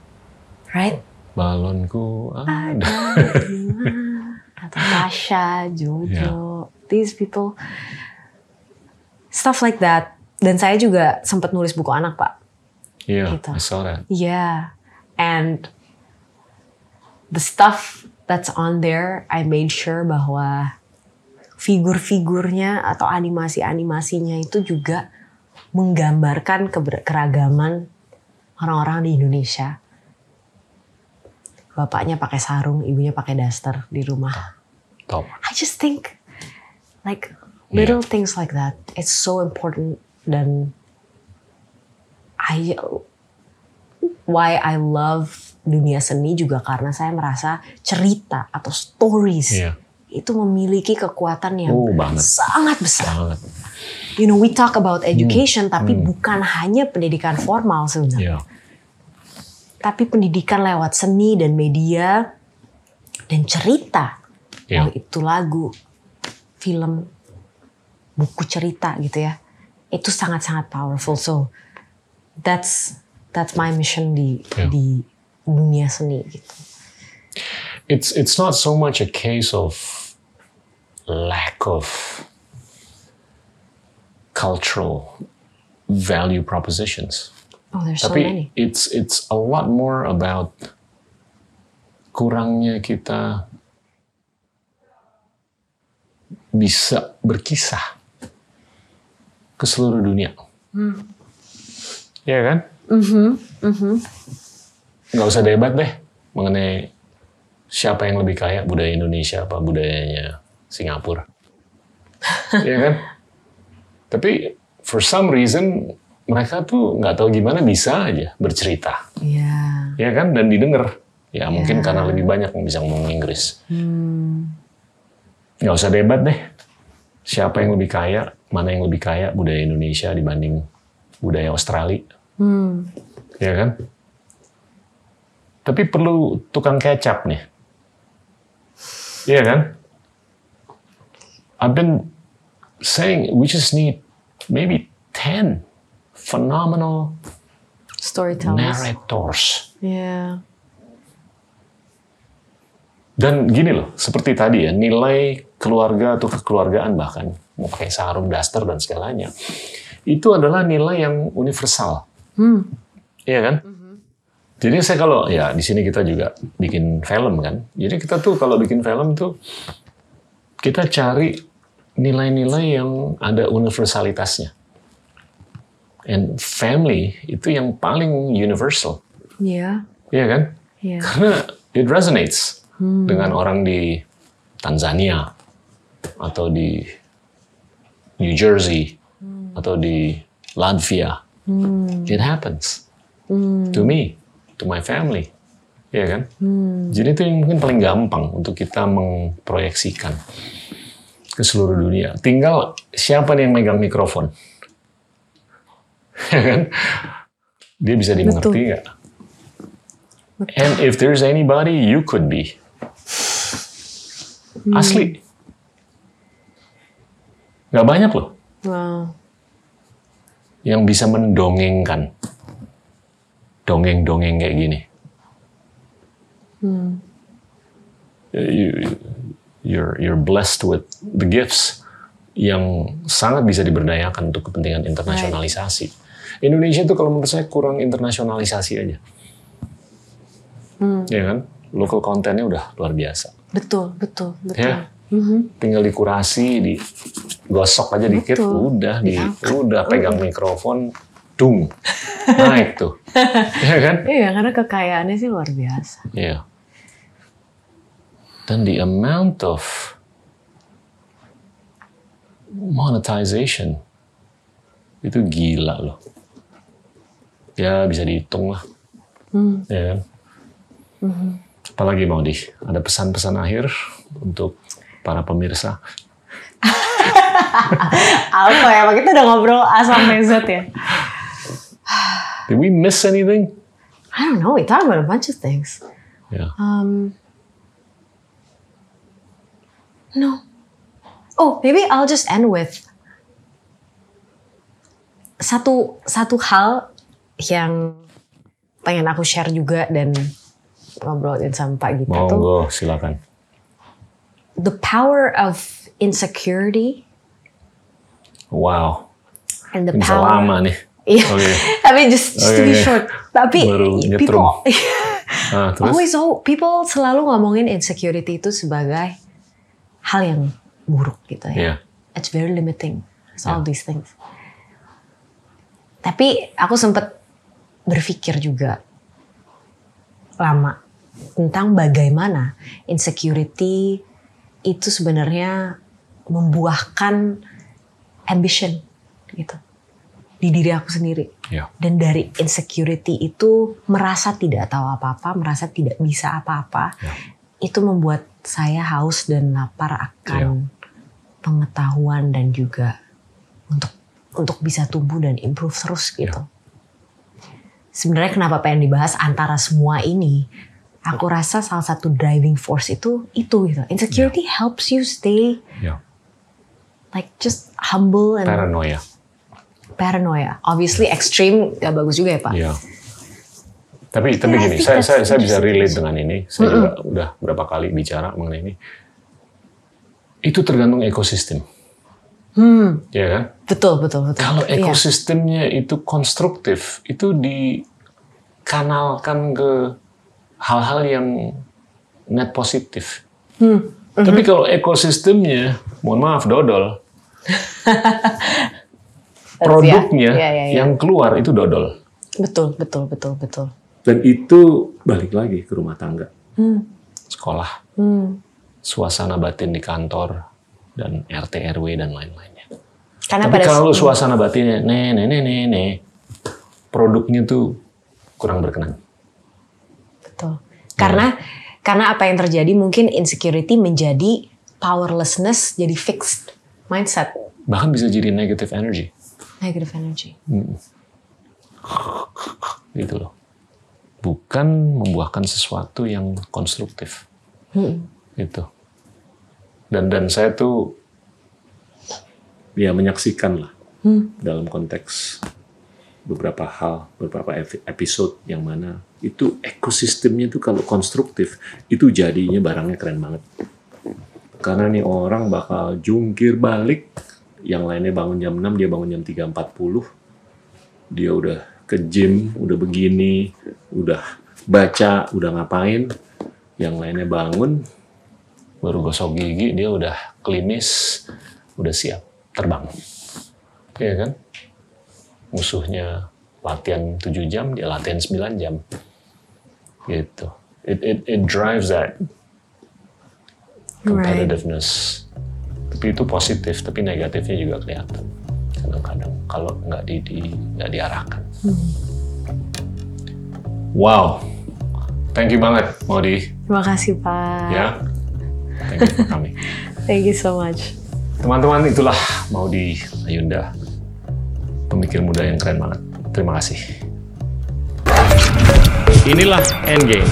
right? Balonku ada. Atau Tasha, Jojo, these people, stuff like that. Dan saya juga sempat nulis buku anak, Pak. Iya, Gitu. I saw that. Yeah. And the stuff that's on there, I made sure bahwa figur-figurnya atau animasi-animasinya itu juga menggambarkan keragaman orang-orang di Indonesia. Bapaknya pakai sarung, ibunya pakai daster di rumah. Top. I just think like little things like that. It's so important dan I why I love dunia seni juga karena saya merasa cerita atau stories Iya. itu memiliki kekuatan yang Oh, banget. sangat besar. Banget. You know, we talk about education tapi Hmm. bukan hanya pendidikan formal sebenarnya Iya. tapi pendidikan lewat seni dan media dan cerita. Iya. Mau itu lagu, film, buku cerita gitu ya. Itu sangat-sangat powerful. So that's that's my mission di Iya. di dunia seni gitu. It's it's not so much a case of lack of cultural value propositions. Oh, there's so Tapi many. it's it's a lot more about kurangnya kita bisa berkisah ke seluruh dunia. Iya kan? Nggak usah debat deh mengenai siapa yang lebih kaya budaya Indonesia apa budayanya Singapura. Iya kan? Tapi for some reason mereka tuh nggak tahu gimana bisa aja bercerita, Iya. ya kan? Dan didengar. Ya mungkin karena lebih banyak yang bisa ngomong Inggris. Nggak usah debat deh. Siapa yang lebih kaya, mana yang lebih kaya budaya Indonesia dibanding budaya Australia. Ya kan? Tapi perlu tukang kecap nih. Iya kan? I've been saying we just need maybe 10 phenomenal Storytellers. narrators. Iya. Dan gini loh, seperti tadi ya, nilai keluarga atau kekeluargaan bahkan, mau pakai sarung, daster, dan segalanya, itu adalah nilai yang universal. Iya kan? Jadi saya kalau, ya di sini kita juga bikin film kan, jadi kita tuh kalau bikin film tuh, kita cari nilai-nilai yang ada universalitasnya. And family itu yang paling universal. Iya. Iya kan? Iya. Karena it resonates dengan orang di Tanzania atau di New Jersey atau di Latvia. It happens to me, to my family, ya kan? Jadi itu yang mungkin paling gampang untuk kita memproyeksikan ke seluruh dunia. Tinggal siapa nih yang megang mikrofon, ya kan? Dia bisa dimengerti nggak? And if there's anybody, you could be. Asli. Gak banyak loh Wow. Yang bisa mendongengkan. Dongeng-dongeng kayak gini. You, you're, you're blessed with the gifts yang sangat bisa diberdayakan untuk kepentingan internasionalisasi. Indonesia tuh kalau menurut saya kurang internasionalisasi aja. Ya kan? Local kontennya udah luar biasa. Betul, betul, betul. Ya. Tinggal dikurasi, digosok aja dikit, Betul. udah di udah pegang mikrofon, dung. Naik tuh. ya kan? Iya, karena kekayaannya sih luar biasa. Iya. Dan the amount of monetization itu gila loh. Ya bisa dihitung lah. Ya kan? Apalagi mau di ada pesan-pesan akhir untuk para pemirsa. Apa ya? Kita udah ngobrol A sampai Z ya. Did we miss anything? I don't know. We talked about a bunch of things. Ya. Um, no, Oh, maybe I'll just end with satu satu hal yang pengen aku share juga dan ngobrolin sama Pak Gita tuh Monggo, silakan. The power of insecurity Wow, and the bisa power lama nih. Iya. Oke. Tapi just, just to Oke, be short. Tapi Baru people Ah, terus? always so people selalu ngomongin insecurity itu sebagai hal yang buruk gitu ya. Iya. It's very limiting. It's all these things. Tapi aku sempat berpikir juga lama tentang bagaimana insecurity itu sebenarnya membuahkan ambition gitu di diri aku sendiri. Iya. Dan dari insecurity itu merasa tidak tahu apa-apa, merasa tidak bisa apa-apa, Ya. itu membuat saya haus dan lapar akan pengetahuan dan juga untuk untuk bisa tumbuh dan improve terus gitu. Sebenarnya kenapa pengen dibahas antara semua ini? Aku rasa salah satu driving force itu itu gitu. Insecurity helps you stay Iya. like just humble and Paranoia. paranoia. Obviously extreme gak bagus juga ya Pak. Iya. Tapi tapi Yeah, I gini, saya saya saya bisa relate dengan ini. Saya juga udah berapa kali bicara mengenai ini. Itu tergantung ekosistem. Hmm, Ya kan? betul betul betul. Kalau Iya. ekosistemnya itu konstruktif, itu dikanalkan ke hal-hal yang net positif. Hmm, Tapi kalau ekosistemnya, mohon maaf, dodol. Produknya Iya, iya, iya. yang keluar itu dodol. Betul betul betul betul. Dan itu balik lagi ke rumah tangga. Hmm, Sekolah, hmm. suasana batin di kantor, dan RT RW dan lain-lainnya. Karena Tapi pada kalau suasana batinnya nih nih nih nih nih, produknya tuh kurang berkenan. Betul. Karena karena apa yang terjadi mungkin insecurity menjadi powerlessness jadi fixed mindset Bahkan bisa jadi negative energy. negative energy. Gitu loh. Bukan membuahkan sesuatu yang konstruktif. Hmm. Gitu. Dan dan saya tuh ya menyaksikan lah Hmm. dalam konteks beberapa hal, beberapa epi- episode yang mana itu ekosistemnya tuh kalau konstruktif itu jadinya barangnya keren banget. Karena nih orang bakal jungkir balik, yang lainnya bangun jam 6, dia bangun jam 3.40, dia udah ke gym, udah begini, udah baca, udah ngapain, yang lainnya bangun, baru gosok gigi, dia udah klinis, udah siap terbang. Iya kan? Musuhnya latihan 7 jam, dia latihan 9 jam. Gitu. It, it, it drives that competitiveness. Tapi itu positif, tapi negatifnya juga kelihatan. Kadang-kadang kalau nggak di, di- nggak diarahkan. Wow. Thank you banget, Maudi. Terima kasih Pak. Ya. Thank you for coming. Thank you so much. Teman-teman, itulah Maudi Ayunda. Pemikir muda yang keren banget. Terima kasih. Inilah Endgame.